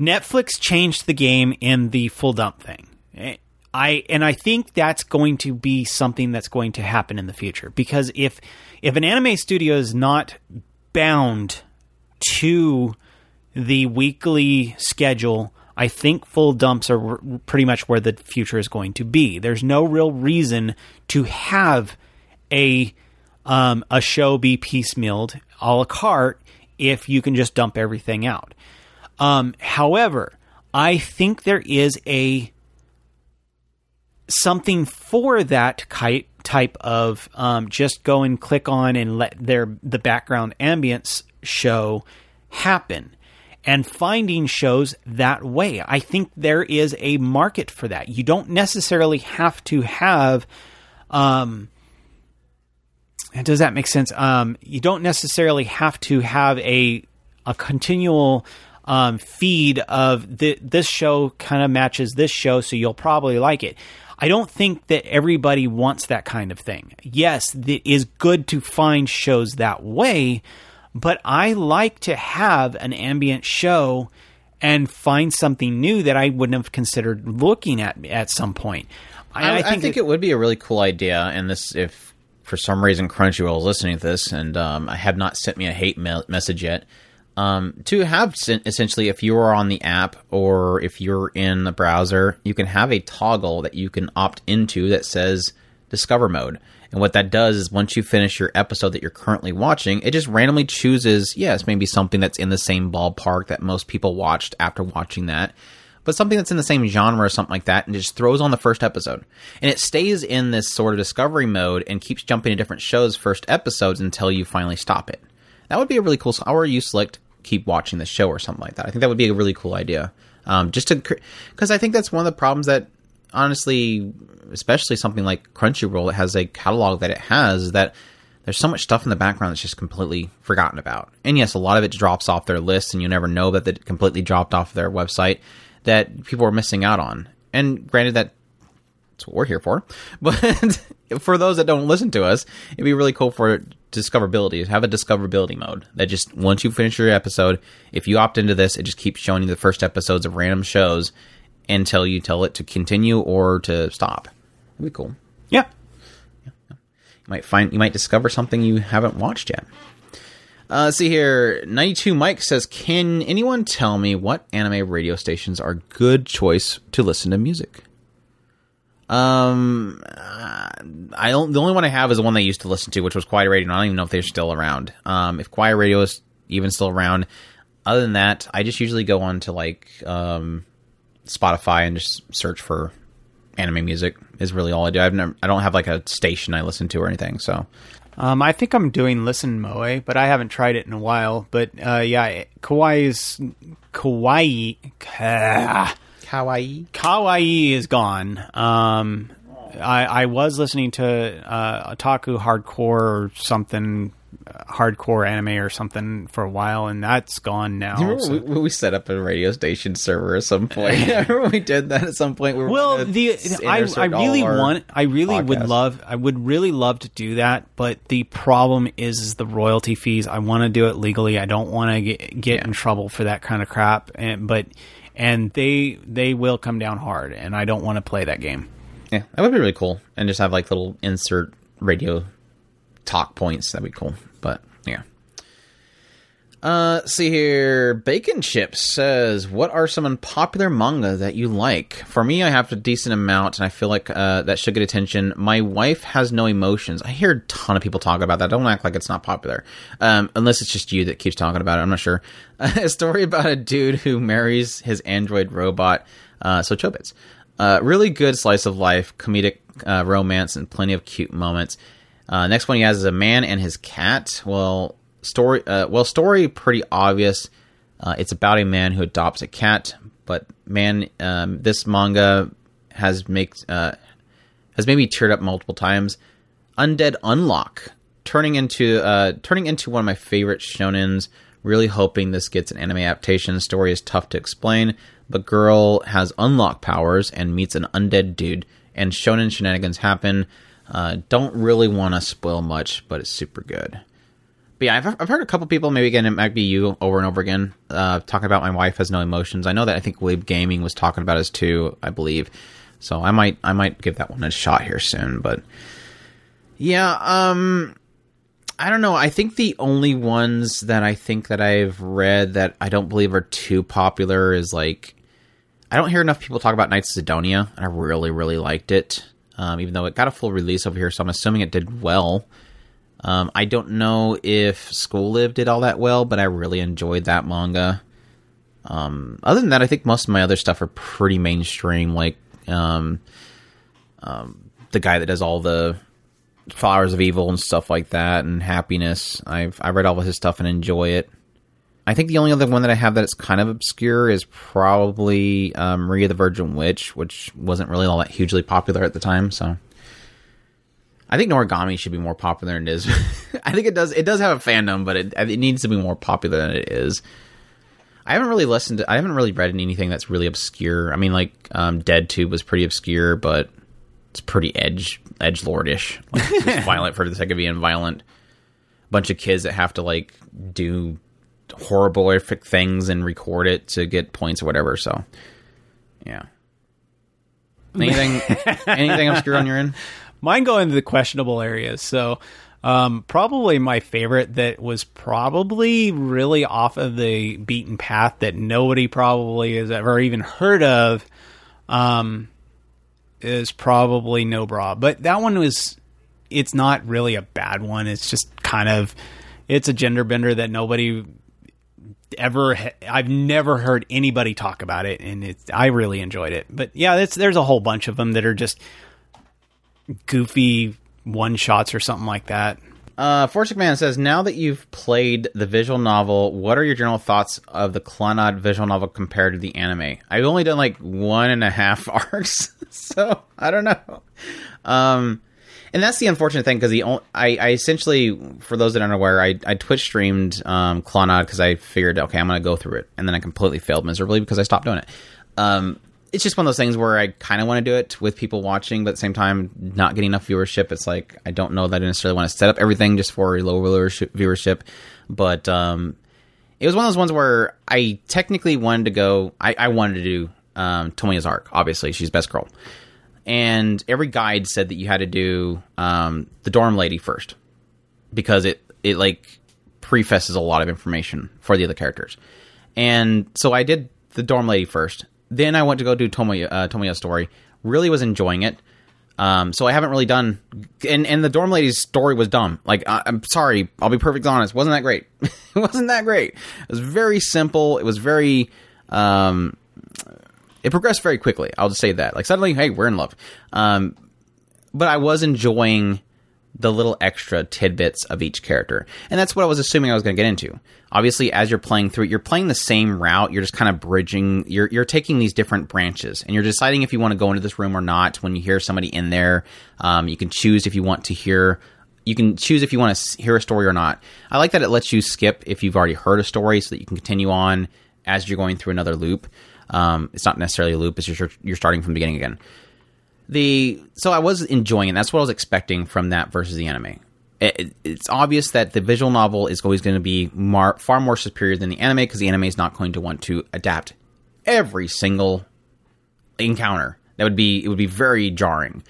Netflix changed the game in the full dump thing. Eh, I and I think that's going to be something that's going to happen in the future because if if an anime studio is not bound to the weekly schedule, I think full dumps are pretty much where the future is going to be. There's no real reason to have a um, a show be piecemealed a la carte if you can just dump everything out. Um, however, I think there is a something for that type of um, just go and click on and let their the background ambience show happen and finding shows that way. I think there is a market for that. You don't necessarily have to have um does that make sense? Um you don't necessarily have to have a a continual um, feed of the, this show kind of matches this show, so you'll probably like it. I don't think that everybody wants that kind of thing. Yes, it is good to find shows that way, but I like to have an ambient show and find something new that I wouldn't have considered looking at at some point. I, I, think, it would be a really cool idea, and this if for some reason Crunchyroll is listening to this, and um, I have not sent me a hate me- message yet. Um, to have essentially, if you are on the app or if you're in the browser, you can have a toggle that you can opt into that says Discover mode. And what that does is once you finish your episode that you're currently watching, it just randomly chooses, yes, maybe something that's in the same ballpark that most people watched after watching that but something that's in the same genre or something like that, and just throws on the first episode. And it stays in this sort of discovery mode and keeps jumping to different shows' first episodes until you finally stop it. That would be a really cool. Or you select keep watching the show or something like that. I think that would be a really cool idea. Um, just to because I think that's one of the problems that honestly, especially something like Crunchyroll that has a catalog that it has that there's so much stuff in the background that's just completely forgotten about. And yes, a lot of it drops off their list, and you never know that it completely dropped off their website that people are missing out on. And granted, that that's what we're here for. But for those that don't listen to us, it'd be really cool for discoverability. to Have a discoverability mode that just once you finish your episode, if you opt into this, it just keeps showing you the first episodes of random shows until you tell it to continue or to stop. It'd be cool. Yeah. yeah. You might find you might discover something you haven't watched yet. Uh, see here, 92 Mike says, Can anyone tell me what anime radio stations are good choice to listen to music? Um, I don't. The only one I have is the one they used to listen to, which was Quiet Radio. I don't even know if they're still around. Um, if Quiet Radio is even still around. Other than that, I just usually go on to like um, Spotify and just search for anime music. Is really all I do. I've never. I don't have like a station I listen to or anything. So um, I think I'm doing Listen Moe, but I haven't tried it in a while. But uh, yeah, Kawaii's Kawaii. Kawaii. Kawaii is gone. Um, I, I was listening to uh, Otaku Hardcore or something hardcore anime or something for a while, and that's gone now. So. We, we, set up a radio station server at some point. We did that at some point. We well, the I, I really want, I really podcast. would love, I would really love to do that, but the problem is, is the royalty fees. I want to do it legally. I don't want to get get yeah. in trouble for that kind of crap, and but and they they will come down hard, and I don't want to play that game. Yeah, that would be really cool, and just have like little insert radio talk points. That'd be cool. But yeah. Uh, see here. Bacon Chips says, "What are some unpopular manga that you like?" For me, I have a decent amount, and I feel like uh, that should get attention. My wife has no emotions. I hear a ton of people talk about that. Don't act like it's not popular, um, unless it's just you that keeps talking about it. I'm not sure. a story about a dude who marries his android robot. Uh, so Chobits. Uh, really good slice of life, comedic uh, romance, and plenty of cute moments. Uh, next one he has is a man and his cat. Well, story. Uh, well, story pretty obvious. Uh, it's about a man who adopts a cat, but man, um, this manga has make uh, has maybe teared up multiple times. Undead Unluck, turning into uh, turning into one of my favorite shonens. Really hoping this gets an anime adaptation. Story is tough to explain, but girl has unlock powers and meets an undead dude, and shonen shenanigans happen. Uh, don't really want to spoil much, but it's super good. But yeah, I've, I've heard a couple people, maybe again, it might be you over and over again, uh, talking about my wife has no emotions. I know that I think Wave Gaming was talking about us too, I believe. So I might I might give that one a shot here soon. But yeah, um, I don't know. I think the only ones that I think that I've read that I don't believe are too popular is like I don't hear enough people talk about Knights of Sidonia. I really really liked it um, even though it got a full release over here, so I'm assuming it did well. Um, I don't know if School Live did all that well, but I really enjoyed that manga. Um, other than that, I think most of my other stuff are pretty mainstream, like um, um, the guy that does all the Flowers of Evil and stuff like that, and Happiness. I've I read all of his stuff and enjoy it. I think the only other one that I have that is kind of obscure is probably um, Maria the Virgin Witch, which wasn't really all that hugely popular at the time. So I think Noragami should be more popular than it is. I think it does. It does have a fandom, but it, it needs to be more popular than it is. I haven't really listened to. I haven't really read anything that's really obscure. I mean, like um, Dead Tube was pretty obscure, but it's pretty edge edge lordish, like, violent for the sake of being violent. Bunch of kids that have to like do horrific things and record it to get points or whatever. So, yeah. Anything anything obscure on your end? Mine go into the questionable areas. So, um, probably my favorite that was probably really off of the beaten path that nobody probably has ever even heard of, um, is probably No Bra. But that one was, it's not really a bad one. It's just kind of, it's a gender bender that nobody ever I've never heard anybody talk about it and it's I really enjoyed it. But yeah, there's a whole bunch of them that are just goofy one shots or something like that. Uh, Forsic Man says, now that you've played the visual novel, what are your general thoughts of the Clannad visual novel compared to the anime? I've only done like one and a half arcs, so I don't know. Um, and that's the unfortunate thing because the o- I, I essentially, for those that aren't aware, I, I Twitch streamed um, Clannad because I figured, okay, I'm going to go through it, and then I completely failed miserably because I stopped doing it. Um, it's just one of those things where I kind of want to do it with people watching, but at the same time, not getting enough viewership. It's like I don't know that I necessarily want to set up everything just for low viewership. viewership. But um, it was one of those ones where I technically wanted to go. I, I wanted to do um, arc. Obviously, she's best girl, and every guide said that you had to do um, the dorm lady first because it it like prefaces a lot of information for the other characters. And so I did the dorm lady first. Then I went to go do Tomoya uh, Tomoya's story. Really was enjoying it. Um, so I haven't really done, and and the dorm lady's story was dumb. Like I, I'm sorry, I'll be perfectly honest. wasn't that great? it wasn't that great. It was very simple. It was very, um, it progressed very quickly. I'll just say that. Like suddenly, hey, we're in love. Um, but I was enjoying the little extra tidbits of each character. And that's what I was assuming I was going to get into. Obviously, as you're playing through it, you're playing the same route. You're just kind of bridging. You're you're taking these different branches, and you're deciding if you want to go into this room or not. When you hear somebody in there, um, you can choose if you want to hear. You can choose if you want to hear a story or not. I like that it lets you skip if you've already heard a story, so that you can continue on as you're going through another loop. Um, it's not necessarily a loop; it's just you're, you're starting from the beginning again the so I was enjoying it. That's what I was expecting from that versus the anime. It, it, it's obvious that the visual novel is always going to be mar, far more superior than the anime because the anime is not going to want to adapt every single encounter. That would be it would be very jarring.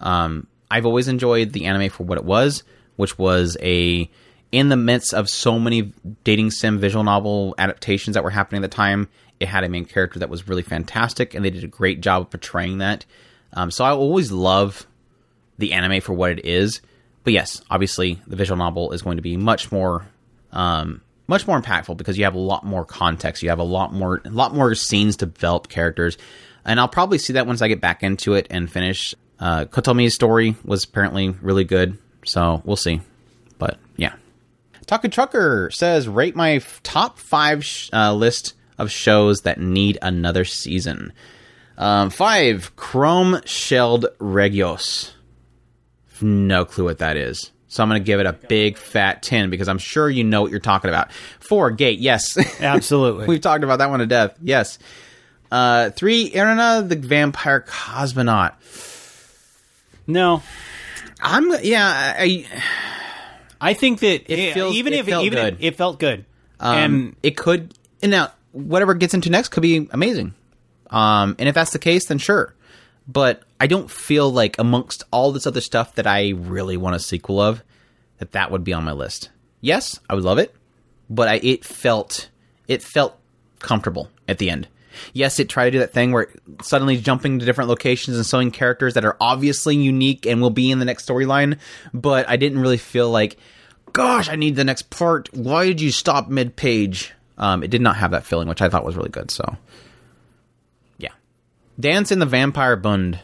Um, I've always enjoyed the anime for what it was, which was a in the midst of so many dating sim visual novel adaptations that were happening at the time. It had a main character that was really fantastic, and they did a great job of portraying that. Um, so I always love the anime for what it is. But yes, obviously the visual novel is going to be much more, um, much more impactful because you have a lot more context. You have a lot more, a lot more scenes to develop characters, and I'll probably see that once I get back into it and finish. Uh, Kotomi's story was apparently really good, so we'll see. But yeah, Taku Trucker says rate my f- top five sh- uh, list of shows that need another season. Um, five, Chrome Shelled Regios. No clue what that is. So I'm going to give it a big fat 10 because I'm sure you know what you're talking about. Four, Gate. Yes. Absolutely. We've talked about that one to death. Yes. Uh, three, Irina the Vampire Cosmonaut. no, I'm, yeah, I, I think that It eh, feels- even it if felt even good. if it felt good. um, and it could, and now, whatever gets into next could be amazing. Um, and if that's the case, then sure. But I don't feel like amongst all this other stuff that I really want a sequel of, that that would be on my list. Yes, I would love it, but I, it felt it felt comfortable at the end. Yes, it tried to do that thing where suddenly jumping to different locations and showing characters that are obviously unique and will be in the next storyline, but I didn't really feel like, gosh, I need the next part. Why did you stop mid page? Um, it did not have that feeling, which I thought was really good. So, yeah, Dance in the Vampire Bund.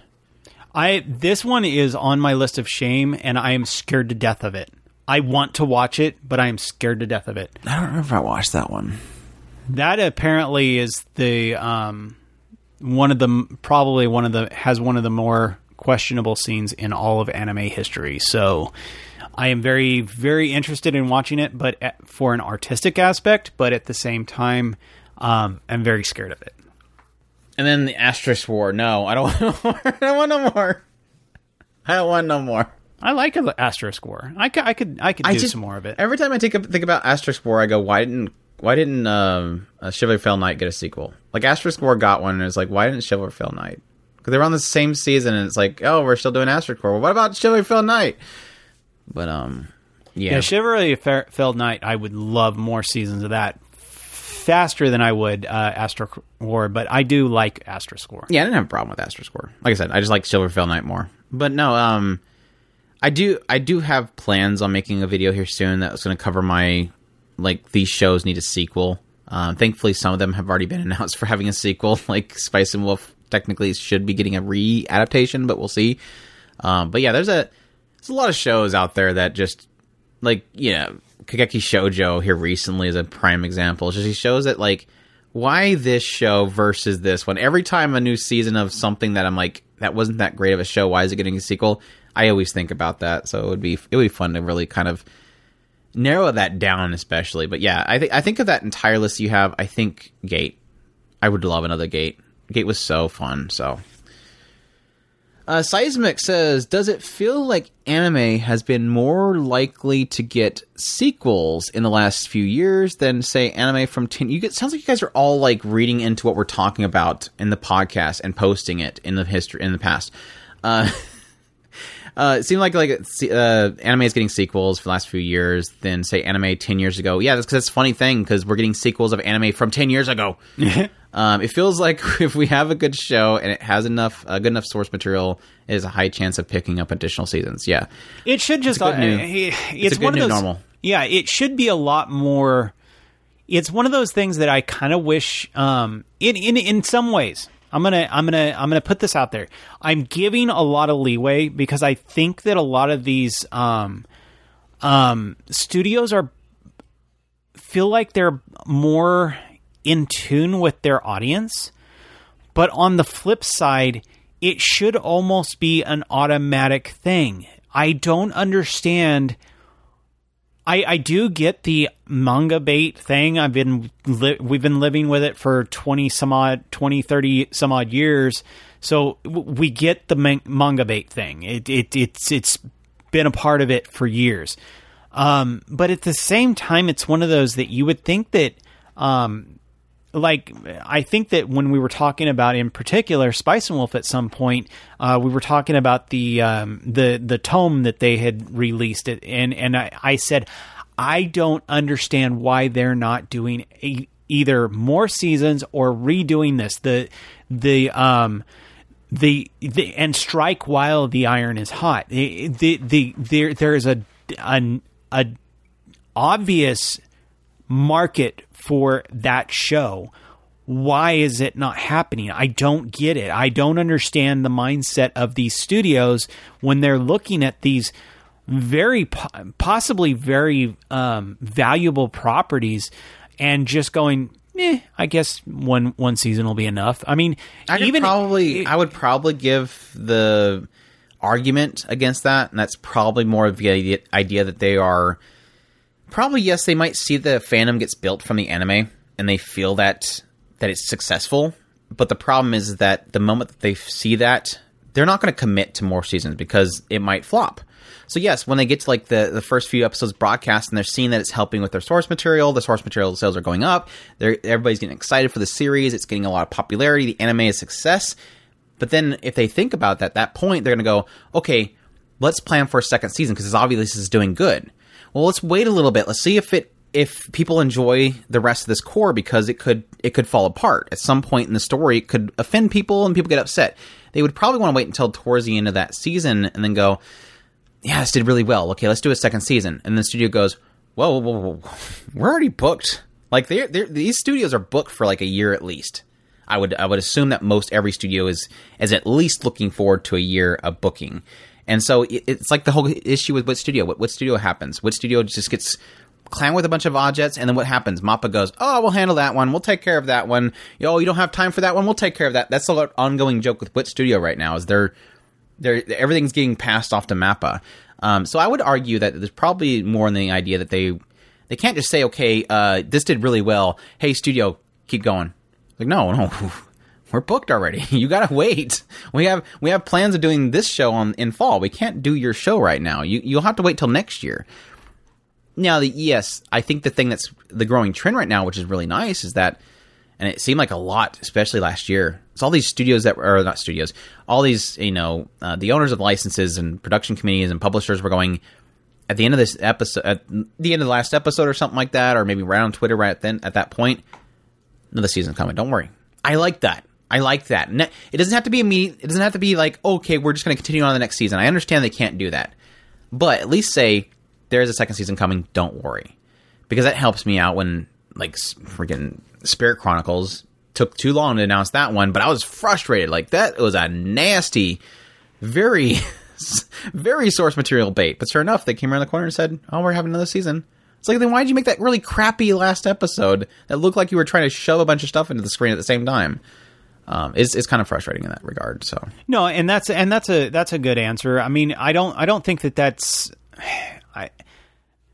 I this one is on my list of shame, and I am scared to death of it. I want to watch it, but I am scared to death of it. I don't remember if I watched that one. That apparently is the um, one of the probably one of the has one of the more questionable scenes in all of anime history. So I am very very interested in watching it, but at, for an artistic aspect. But at the same time, Um, I'm very scared of it. And then the Asterisk War. No, I don't want no more. I don't want no more. I don't want no more. I like a Asterisk War. I could, I could, I could do just, some more of it. Every time I take a, think about Asterisk War, I go, why didn't why didn't um, uh, Chivalry Fail Knight get a sequel? Like Asterisk War got one, and it's like, why didn't Chivalry Fail Knight? Because they were on the same season, and it's like, oh, we're still doing Asterisk War. Well, what about Chivalry Fail Knight? But um, yeah, Yeah, Chivalry Fa- Failed Knight. I would love more seasons of that faster than I would uh, Asterisk War, but I do like Asterisk War. Yeah, I didn't have a problem with Asterisk War. Like I said, I just like Silver Fail Knight more. But no, um, I do I do have plans on making a video here soon that's going to cover my like these shows need a sequel. Um, thankfully, some of them have already been announced for having a sequel. Like Spice and Wolf technically should be getting a re adaptation, but we'll see. Um, but yeah, there's a there's a lot of shows out there that just like you know Kageki Shoujo here recently is a prime example. It's just he shows that like why this show versus this one. Every time a new season of something that I'm like that wasn't that great of a show, why is it getting a sequel? I always think about that. So it would be it would be fun to really kind of narrow that down, especially. But yeah, I think I think of that entire list you have. I think Gate. I would love another Gate. Gate was so fun. So uh, Seismic says, "Does it feel like anime has been more likely to get sequels in the last few years than, say, anime from ten? You get sounds like you guys are all like reading into what we're talking about in the podcast and posting it in the history in the past. Uh, uh, it seemed like like uh, anime is getting sequels for the last few years than say anime ten years ago. Yeah, that's because that's a funny thing because we're getting sequels of anime from ten years ago. um, it feels like if we have a good show and it has enough uh, good enough source material, it is a high chance of picking up additional seasons. Yeah, It should just a good uh, new- it's, it's one of those normal. Yeah, it should be a lot more. It's one of those things that I kind of wish. Um, in in in some ways, I'm gonna I'm gonna I'm gonna put this out there. I'm giving a lot of leeway because I think that a lot of these um, um, studios are feel like they're more in tune with their audience. But on the flip side, it should almost be an automatic thing. I don't understand. I, I do get the manga bait thing. I've been li- we've been living with it for 20 some odd 20 30 some odd years. So we get the man- manga bait thing. It, it it's it's been a part of it for years. Um, but at the same time it's one of those that you would think that um, like I think that when we were talking about in particular Spice and Wolf at some point, uh, we were talking about the um, the the tome that they had released it, and and I, I said I don't understand why they're not doing a, either more seasons or redoing this. The the um the, the and strike while the iron is hot. The the, the there there is a an a obvious market for that show. Why is it not happening? I don't get it. I don't understand the mindset of these studios when they're looking at these very po- possibly very um, valuable properties and just going, eh, I guess one one season will be enough. I mean, I even probably I would probably give the argument against that, and that's probably more of the idea, idea that they are probably yes they might see the fandom gets built from the anime and they feel that that it's successful, but the problem is that the moment that they see that they're not going to commit to more seasons because it might flop. So yes, when they get to like the, the first few episodes broadcast and they're seeing that it's helping with their source material, the source material sales are going up. Everybody's getting excited for the series. It's getting a lot of popularity. The anime is success. But then if they think about that, at that point, they're going to go, okay, let's plan for a second season because obviously this is doing good. Well, let's wait a little bit. Let's see if it if people enjoy the rest of this cour because it could it could fall apart at some point in the story. It could offend people and people get upset. They would probably want to wait until towards the end of that season and then go, yeah, this did really well. Okay, let's do a second season. And the studio goes, whoa, whoa, whoa, whoa. we're already booked. Like they're, they're, these studios are booked for like a year at least. I would I would assume that most every studio is is at least looking forward to a year of booking. And so it, it's like the whole issue with Wit Studio. What, Wit Studio happens? Wit Studio just gets clammed with a bunch of objects, and then what happens? Mappa goes, "Oh, we'll handle that one. We'll take care of that one. Oh, you don't have time for that one. We'll take care of that." That's the ongoing joke with Wit Studio right now is they're they're everything's getting passed off to Mappa. Um, so I would argue that there's probably more in the idea that they they can't just say, "Okay, uh, this did really well. Hey, studio, keep going. Like, no, no, we're booked already. You gotta wait. We have we have plans of doing this show on in fall. We can't do your show right now. You you'll have to wait till next year. Now, the yes, I think the thing that's the growing trend right now, which is really nice, is that, and it seemed like a lot, especially last year. It's all these studios that were not studios, all these you know uh, the owners of licenses and production committees and publishers were going at the end of this episode, at the end of the last episode or something like that, or maybe right on Twitter right then at that point. Another season's coming. Don't worry. I like that. I like that. It doesn't have to be immediate. It doesn't have to be like, okay, we're just going to continue on the next season. I understand they can't do that, but at least say there's a second season coming. Don't worry, because that helps me out when like freaking Spirit Chronicles took too long to announce that one. But I was frustrated. Like that was a nasty, very, very source material bait. But sure enough, they came around the corner and said, "Oh, we're having another season." It's like, then why did you make that really crappy last episode that looked like you were trying to shove a bunch of stuff into the screen at the same time? Um, it's, it's kind of frustrating in that regard. So no, and that's and that's a that's a good answer. I mean, I don't I don't think that that's I,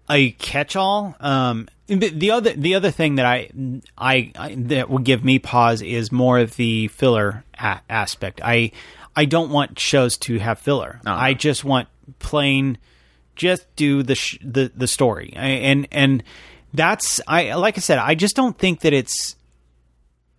a catch all. Um, the other the other thing that I, I, I that would give me pause is more of the filler a- aspect. I I don't want shows to have filler. Uh-huh. I just want plain just do the sh- the the story. I, and and that's I like I said I just don't think that it's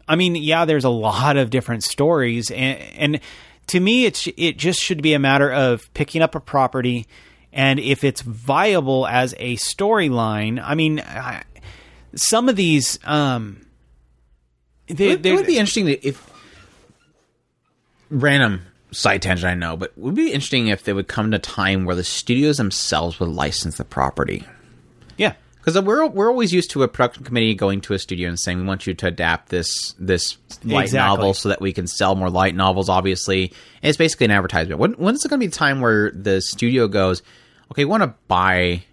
I mean, yeah, there's a lot of different stories and and to me it's it just should be a matter of picking up a property and if it's viable as a storyline, I mean, I, some of these um they, it, it would be interesting if random side tangent I know, but it would be interesting if they would come to a time where the studios themselves would license the property. Because we're we're always used to a production committee going to a studio and saying we want you to adapt this this light Exactly. novel so that we can sell more light novels. Obviously, and it's basically an advertisement. When when's it going to be the time where the studio goes, okay, we want to buy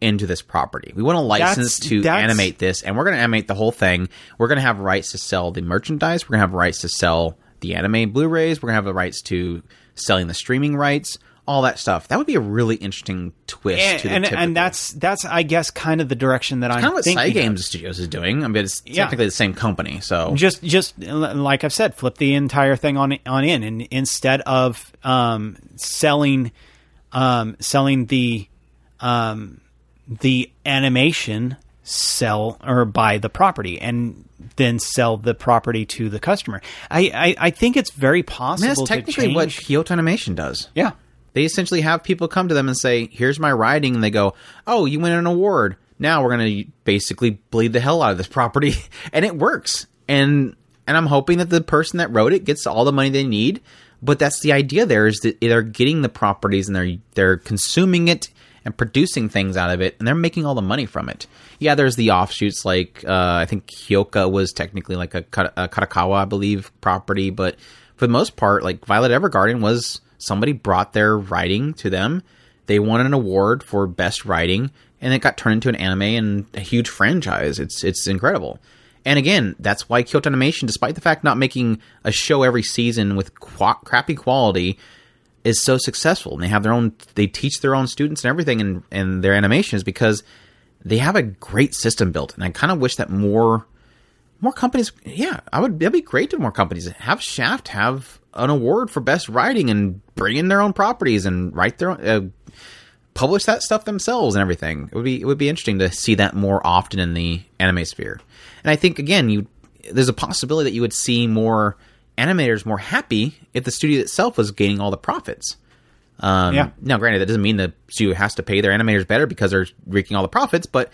into this property. We want a license That's- to that's- animate this, and we're going to animate the whole thing. We're going to have rights to sell the merchandise. We're going to have rights to sell the anime Blu-rays. We're going to have the rights to selling the streaming rights. All that stuff. That would be a really interesting twist And, to the and, typical and that's that's I guess kind of the direction that I'm kind of what thinking. Games Studios is doing. I mean, it's Yeah. technically the same company, so just just like I've said, flip the entire thing on on in, and instead of um, selling um, selling the um, the animation, sell or buy the property, and then sell the property to the customer. I I, I think it's very I mean, possible. that's technically what. Kyoto Animation does. Yeah. They essentially have people come to them and say, "Here's my writing," and they go, "Oh, you win an award. Now we're going to basically bleed the hell out of this property," and it works. And and I'm hoping that the person that wrote it gets all the money they need. But that's the idea. There is that they're getting the properties and they're they're consuming it and producing things out of it, and they're making all the money from it. Yeah, there's the offshoots like uh, I think Hyouka was technically like a, Kat- a Kadokawa, I believe, property, but for the most part, like Violet Evergarden was somebody brought their writing to them. They won an award for best writing, and it got turned into an anime and a huge franchise. It's it's incredible. And again, that's why Kyoto Animation, despite the fact not making a show every season with qua- crappy quality, is so successful. And they have their own, they teach their own students and everything and in their animations because they have a great system built. And I kind of wish that more more companies yeah i would it'd be great to more companies have shaft have an award for best writing and bring in their own properties and write their own uh, publish that stuff themselves and everything it would be it would be interesting to see that more often in the anime sphere and i think again you there's a possibility that you would see more animators more happy if the studio itself was gaining all the profits um, Yeah. Now, granted, that doesn't mean the studio has to pay their animators better because they're reaping all the profits, but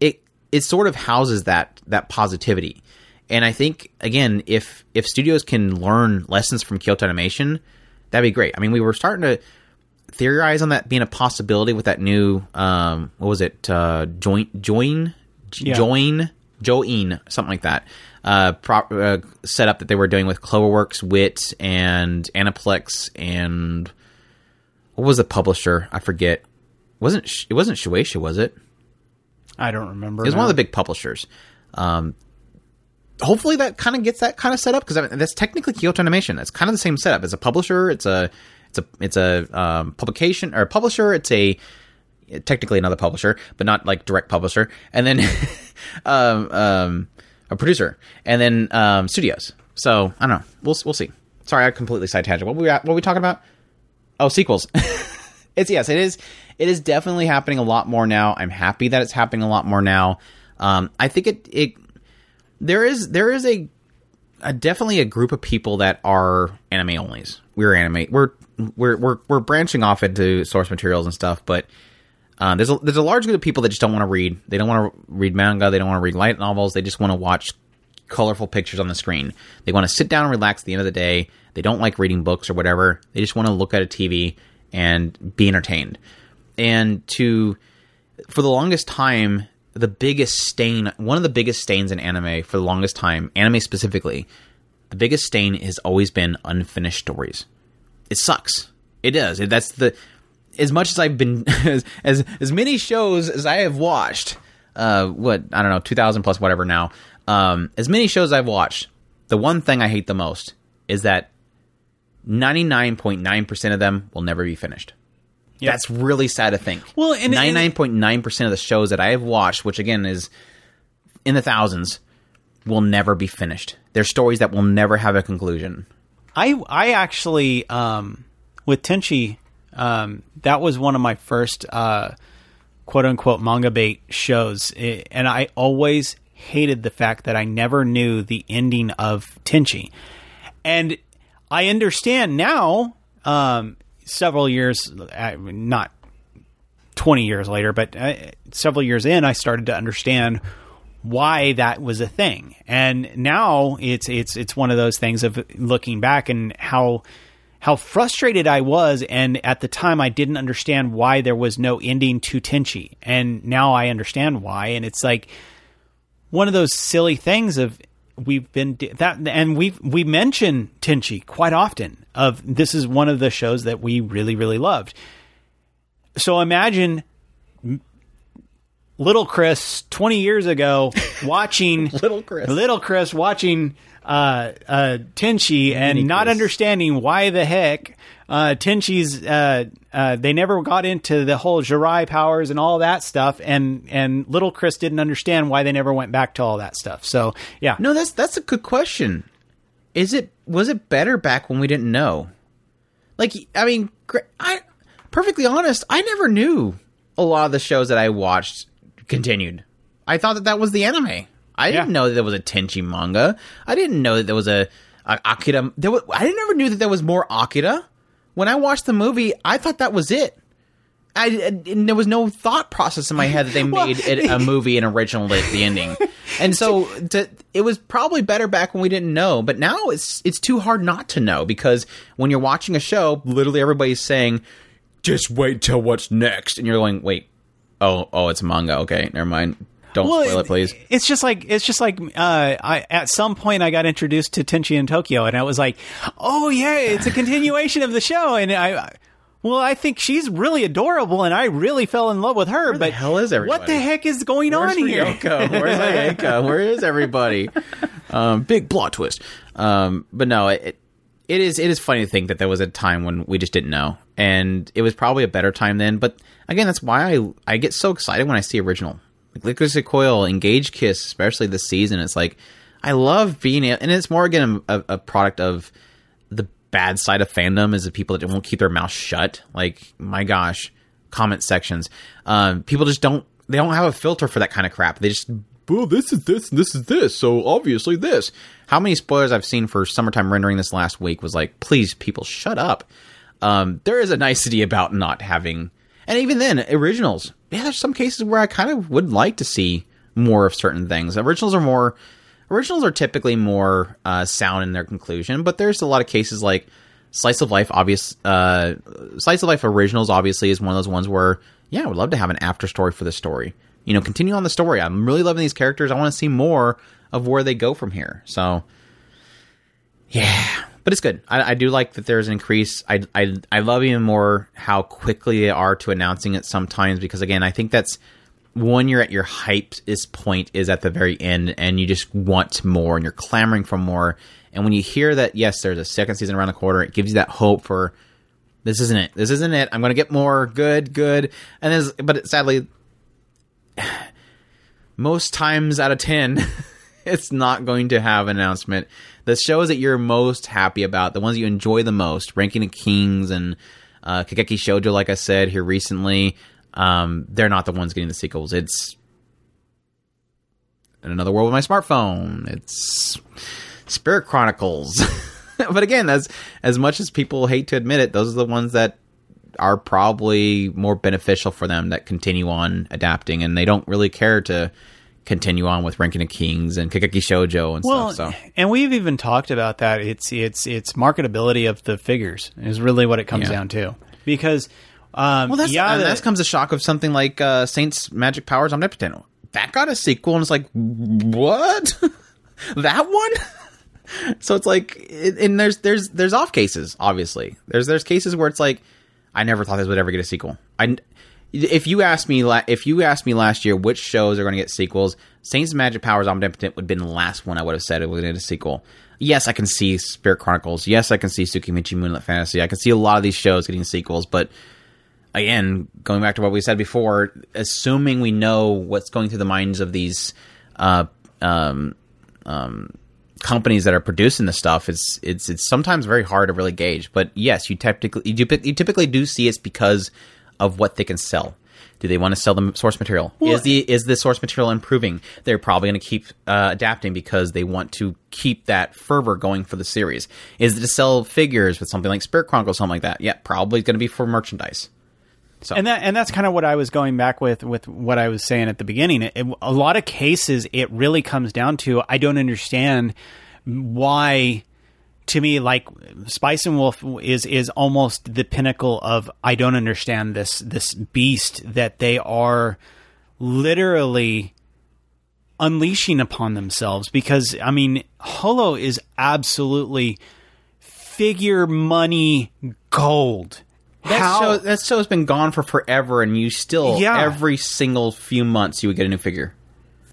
it it sort of houses that that positivity. And I think again, if if studios can learn lessons from Kyoto Animation, that'd be great. I mean, we were starting to theorize on that being a possibility with that new um, what was it? Uh, joint join Yeah. join join something like that. Uh, prop, uh, setup that they were doing with Cloverworks, Wit, and Aniplex, and what was the publisher? I forget. wasn't It wasn't Shueisha, was it? I don't remember. It was now. one of the big publishers. Um, hopefully that kind of gets that kind of setup because I mean, that's technically Kyoto Animation. It's kind of the same setup. It's a publisher. It's a it's a it's a um, publication or publisher. It's a technically another publisher, but not like direct publisher. And then um, um, a producer, and then um, studios. So I don't know. We'll we'll see. Sorry, I completely side tangent. What were we at- what were we talking about? Oh, sequels. it's yes, it is. It is definitely happening a lot more now. I'm happy that it's happening a lot more now. Um, I think it it there is there is a, a definitely a group of people that are anime onlys. We're anime. We're we're we're we're branching off into source materials and stuff, but uh, there's a there's a large group of people that just don't want to read. They don't want to read manga. They don't want to read light novels. They just want to watch colorful pictures on the screen. They want to sit down and relax at the end of the day. They don't like reading books or whatever. They just want to look at a TV and be entertained. And to for the longest time, the biggest stain, one of the biggest stains in anime for the longest time, anime specifically, the biggest stain has always been unfinished stories. It sucks. It does. That's the as much as I've been as as, as many shows as I have watched. Uh, what I don't know, two thousand plus whatever now. Um, as many shows I've watched, the one thing I hate the most is that ninety nine point nine percent of them will never be finished. Yeah. That's really sad to think. Well, and- and- ninety nine point nine percent of the shows that I have watched, which again is in the thousands, will never be finished. They're stories that will never have a conclusion. I I actually um, with Tenchi, um, that was one of my first uh, quote unquote manga bait shows, I- and I always hated the fact that I never knew the ending of Tenchi, and I understand now. Um, several years, uh, not 20 years later, but uh, several years in, I started to understand why that was a thing. And now it's it's it's one of those things of looking back and how how frustrated I was and at the time I didn't understand why there was no ending to Tenchi. And now I understand why and it's like one of those silly things of we've been that and we've we mention Tenchi quite often of this is one of the shows that we really really loved. So imagine little Chris 20 years ago watching Little Chris. little Chris watching uh, uh, Tenchi and not Chris. understanding why the heck uh, Tenchi's uh, uh, they never got into the whole Jurai powers and all that stuff, and and little Chris didn't understand why they never went back to all that stuff. So yeah, No, that's that's a good question. Is it was it better back when we didn't know? Like, I mean, I perfectly honest, I never knew a lot of the shows that I watched continued. I thought that that was the anime. I didn't Yeah. know that there was a Tenchi manga. I didn't know that there was a, a Akira. There was, I never knew that there was more Akira. When I watched the movie, I thought that was it. I, there was no thought process in my head that they made it a movie and original at the ending, and so to, it was probably better back when we didn't know. But now it's it's too hard not to know because when you're watching a show, literally everybody's saying, "Just wait till what's next," and you're going, "Wait, oh oh, it's a manga. Okay, never mind. Don't spoil it, please." It's just like it's just like uh, I at some point I got introduced to Tenchi in Tokyo, and I was like, "Oh yeah, it's a continuation of the show." And I, well, I think she's really adorable, and I really fell in love with her. the but hell is everybody? What the heck is going Where's on here? Ryoko? Where's Ayeka? Where is everybody? Um, big plot twist. Um, but no, it it is it is funny to think that there was a time when we just didn't know, and it was probably a better time then. But again, that's why I I get so excited when I see original Lycoris Recoil, Engage Kiss, especially this season. It's like I love being a- and it's more again a, a product of the bad side of fandom is the people that won't keep their mouth shut. Like my gosh, comment sections. Um, people just don't they don't have a filter for that kind of crap. They just well, this is this and this is this, so obviously this. How many spoilers I've seen for Summer Time Rendering this last week was like, please, people, shut up. Um, there is a nicety about not having, and even then, originals. Yeah, there's some cases where I kind of would like to see more of certain things. Originals are more originals are typically more uh, sound in their conclusion, but there's a lot of cases like slice of life. Obvious uh, slice of life originals obviously is one of those ones where yeah, I would love to have an after story for the story. You know, continue on the story. I'm really loving these characters. I want to see more of where they go from here. So yeah, but it's good. I, I do like that there's an increase. I, I I love even more how quickly they are to announcing it sometimes because again, I think that's when you're at your hype is point is at the very end and you just want more and you're clamoring for more. And when you hear that yes, there's a second season around the corner, it gives you that hope for this isn't it. This isn't it. I'm going to get more. Good, good. And there's, but it, sadly, most times out of ten, it's not going to have an announcement. The shows that you're most happy about, the ones you enjoy the most, Ranking of Kings and uh, Kageki Shoujo, like I said here recently, um, they're not the ones getting the sequels. It's in another world with my smartphone. It's Spirit Chronicles. but again, as as much as people hate to admit it, those are the ones that are probably more beneficial for them that continue on adapting, and they don't really care to continue on with Ranking of Kings and Kageki Shoujo and Well, stuff. So and we've even talked about that. It's it's it's marketability of the figures is really what it comes Yeah. down to. Because um, well, that's yeah, and that comes a shock of something like uh, Saints Magic Powers Omnipotent. That got a sequel, and it's like what? that one? so it's like, it, and there's there's there's off cases. Obviously, there's there's cases where it's like, I never thought this would ever get a sequel. I if you asked me la- if you asked me last year which shows are going to get sequels, Saints Magic Powers Omnipotent would have been the last one I would have said it would get a sequel. Yes, I can see Spirit Chronicles. Yes, I can see Tsukimichi Moonlit Fantasy. I can see a lot of these shows getting sequels, but again, going back to what we said before, assuming we know what's going through the minds of these uh, um, um, companies that are producing the stuff, it's it's it's sometimes very hard to really gauge. But yes, you typically you, you typically do see it's because of what they can sell. Do they want to sell the source material? is the is the source material improving? They're probably going to keep uh, adapting because they want to keep that fervor going for the series. Is it to sell figures with something like Spirit Chronicles, something like that? Yeah, probably going to be for merchandise. So. and that and that's kind of what I was going back with with what I was saying at the beginning. It, a lot of cases, it really comes down to I don't understand why. To me, like Spice and Wolf is is almost the pinnacle of I don't understand this this beast that they are literally unleashing upon themselves because I mean Holo is absolutely figure money gold. That How- show that show's been gone for forever, and you still Yeah. every single few months you would get a new figure.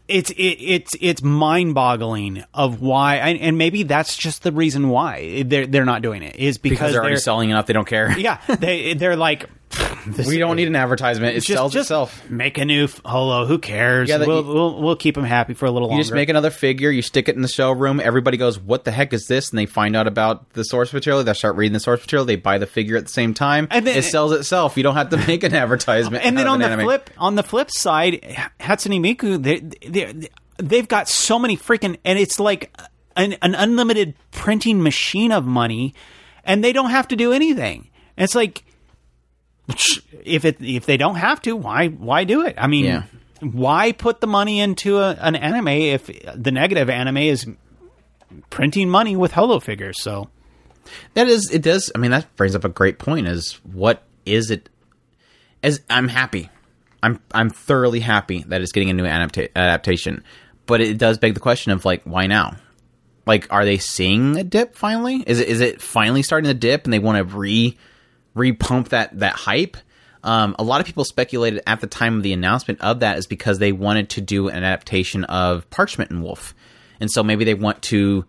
It's it, it's it's mind-boggling of why and, and maybe that's just the reason why they're they're not doing it is because, Because they're already selling enough, they don't care. yeah they they're like this- we don't need an advertisement; it just, sells just itself. make a new f- holo who cares Yeah, that we'll, we'll we'll keep them happy for a little You longer You just make another figure, you stick it in the showroom. Everybody goes, "What the heck is this?" And they find out about the source material. They start reading the source material. They buy the figure at the same time. And then- it sells itself. You don't have to make an advertisement. and then on an the anime. flip on the flip side hatsune miku they they they've got so many freaking and it's like an, an unlimited printing machine of money and they don't have to do anything And it's like if it if they don't have to why why do it i mean Yeah. why put the money into a, an anime if the negative anime is printing money with holo figures so That is, it does. I mean, that brings up a great point. Is what is it? As I'm happy, I'm I'm thoroughly happy that it's getting a new adapta- adaptation, but it does beg the question of like, why now? Like, are they seeing a dip finally? Is it is it finally starting to dip, and they want to re repump that that hype? Um, a lot of people speculated at the time of the announcement of that is because they wanted to do an adaptation of Parchment and Wolf, and so maybe they want to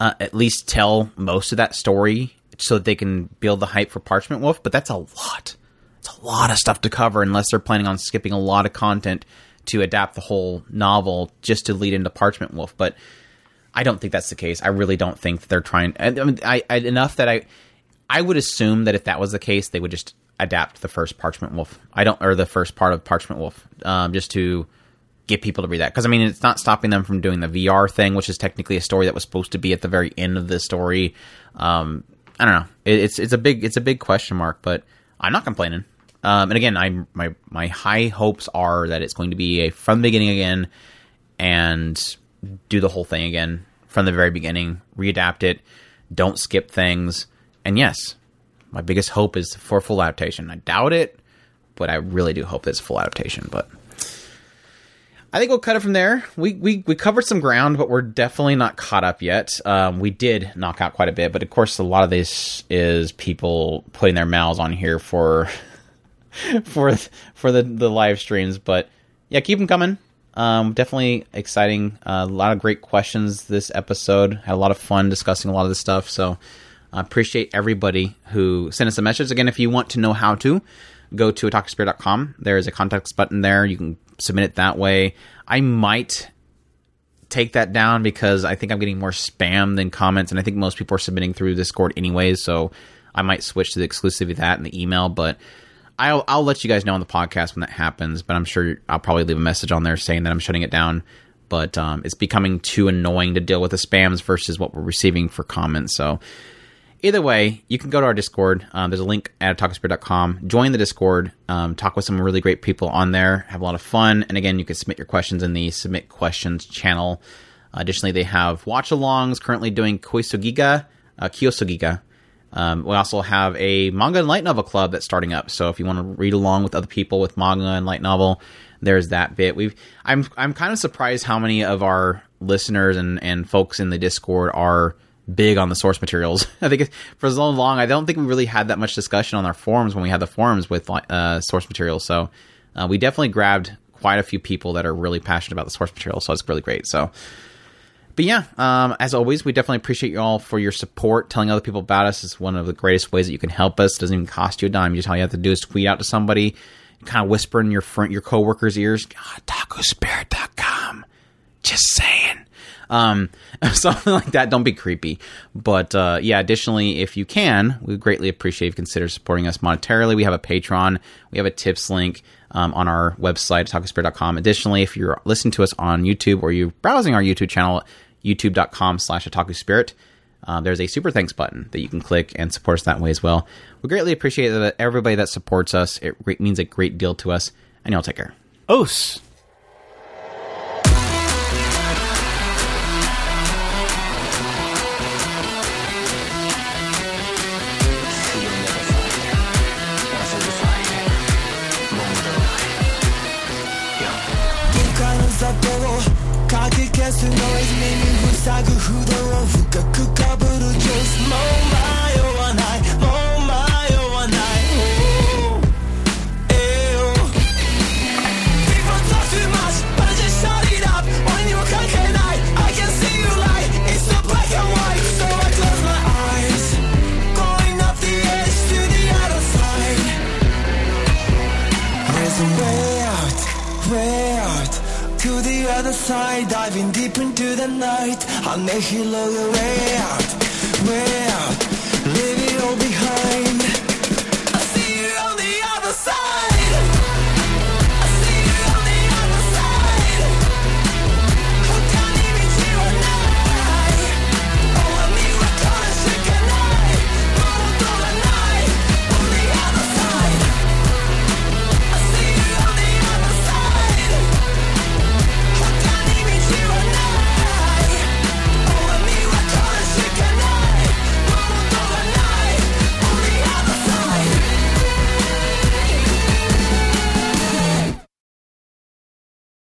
uh, at least tell most of that story so that they can build the hype for Parchment Wolf. But that's a lot. It's a lot of stuff to cover unless they're planning on skipping a lot of content to adapt the whole novel just to lead into Parchment Wolf. But I don't think that's the case. I really don't think that they're trying. I mean, I, I enough that I I would assume that if that was the case, they would just adapt the first Parchment Wolf. I don't, or the first part of Parchment Wolf, um, just to get people to read that. Because I mean, it's not stopping them from doing the VR thing, which is technically a story that was supposed to be at the very end of the story. Um, I don't know. It, it's it's a big it's a big question mark, but I'm not complaining. Um, and again, I my my high hopes are that it's going to be a from the beginning again, and do the whole thing again from the very beginning, readapt it, don't skip things, and yes, my biggest hope is for full adaptation. I doubt it, but I really do hope it's full adaptation. But I think we'll cut it from there. We we we covered some ground, but we're definitely not caught up yet. Um, we did knock out quite a bit, but of course, a lot of this is people putting their mouths on here for for for the the live streams. But yeah, keep them coming. Um, definitely exciting. Uh, a lot of great questions this episode. Had a lot of fun discussing a lot of this stuff. So I appreciate everybody who sent us a message. Again, if you want to know how to, go to otakuspirit.com. There is a contact button there. You can submit it that way. I might take that down because I think I'm getting more spam than comments, and I think most people are submitting through Discord anyways. So I might switch to the exclusivity of that in the email, but. I'll, I'll let you guys know on the podcast when that happens, but I'm sure I'll probably leave a message on there saying that I'm shutting it down. But um, it's becoming too annoying to deal with the spams versus what we're receiving for comments. So either way, you can go to our Discord. Um, there's a link at otakuspirit.com. Join the Discord. Um, talk with some really great people on there. Have a lot of fun. And again, you can submit your questions in the submit questions channel. additionally, they have watch alongs currently doing Koisogiga, uh, Kyosogiga. Um, we also have a manga and light novel club that's starting up. So if you want to read along with other people with manga and light novel, there's that bit. We've I'm I'm kind of surprised how many of our listeners and, and folks in the Discord are big on the source materials. I think for so long, I don't think we really had that much discussion on our forums when we had the forums with uh, source materials. So uh, we definitely grabbed quite a few people that are really passionate about the source material. So it's really great. So but yeah, um, as always, we definitely appreciate you all for your support. Telling other people about us is one of the greatest ways that you can help us. It doesn't even cost you a dime. Just all you have to do is tweet out to somebody, kind of whisper in your friend, your coworkers' ears, oh, tacospirit.com. Just saying. Um, something like that. Don't be creepy. But uh, yeah, additionally, if you can, we greatly appreciate if you consider supporting us monetarily. We have a Patreon, we have a tips link. Um, on our website, otakuspirit.com. Additionally, if you're listening to us on YouTube or you're browsing our YouTube channel, youtube.com slash otaku spirit. Uh, there's a super thanks button that you can click and support us that way as well. We greatly appreciate that everybody that supports us. It means a great deal to us. And y'all take care. Os. Yes, to know his name 塞ぐ不動を深くかぶる Just もう迷わない the other side, diving deep into the night. I'll make you know your way out, way out,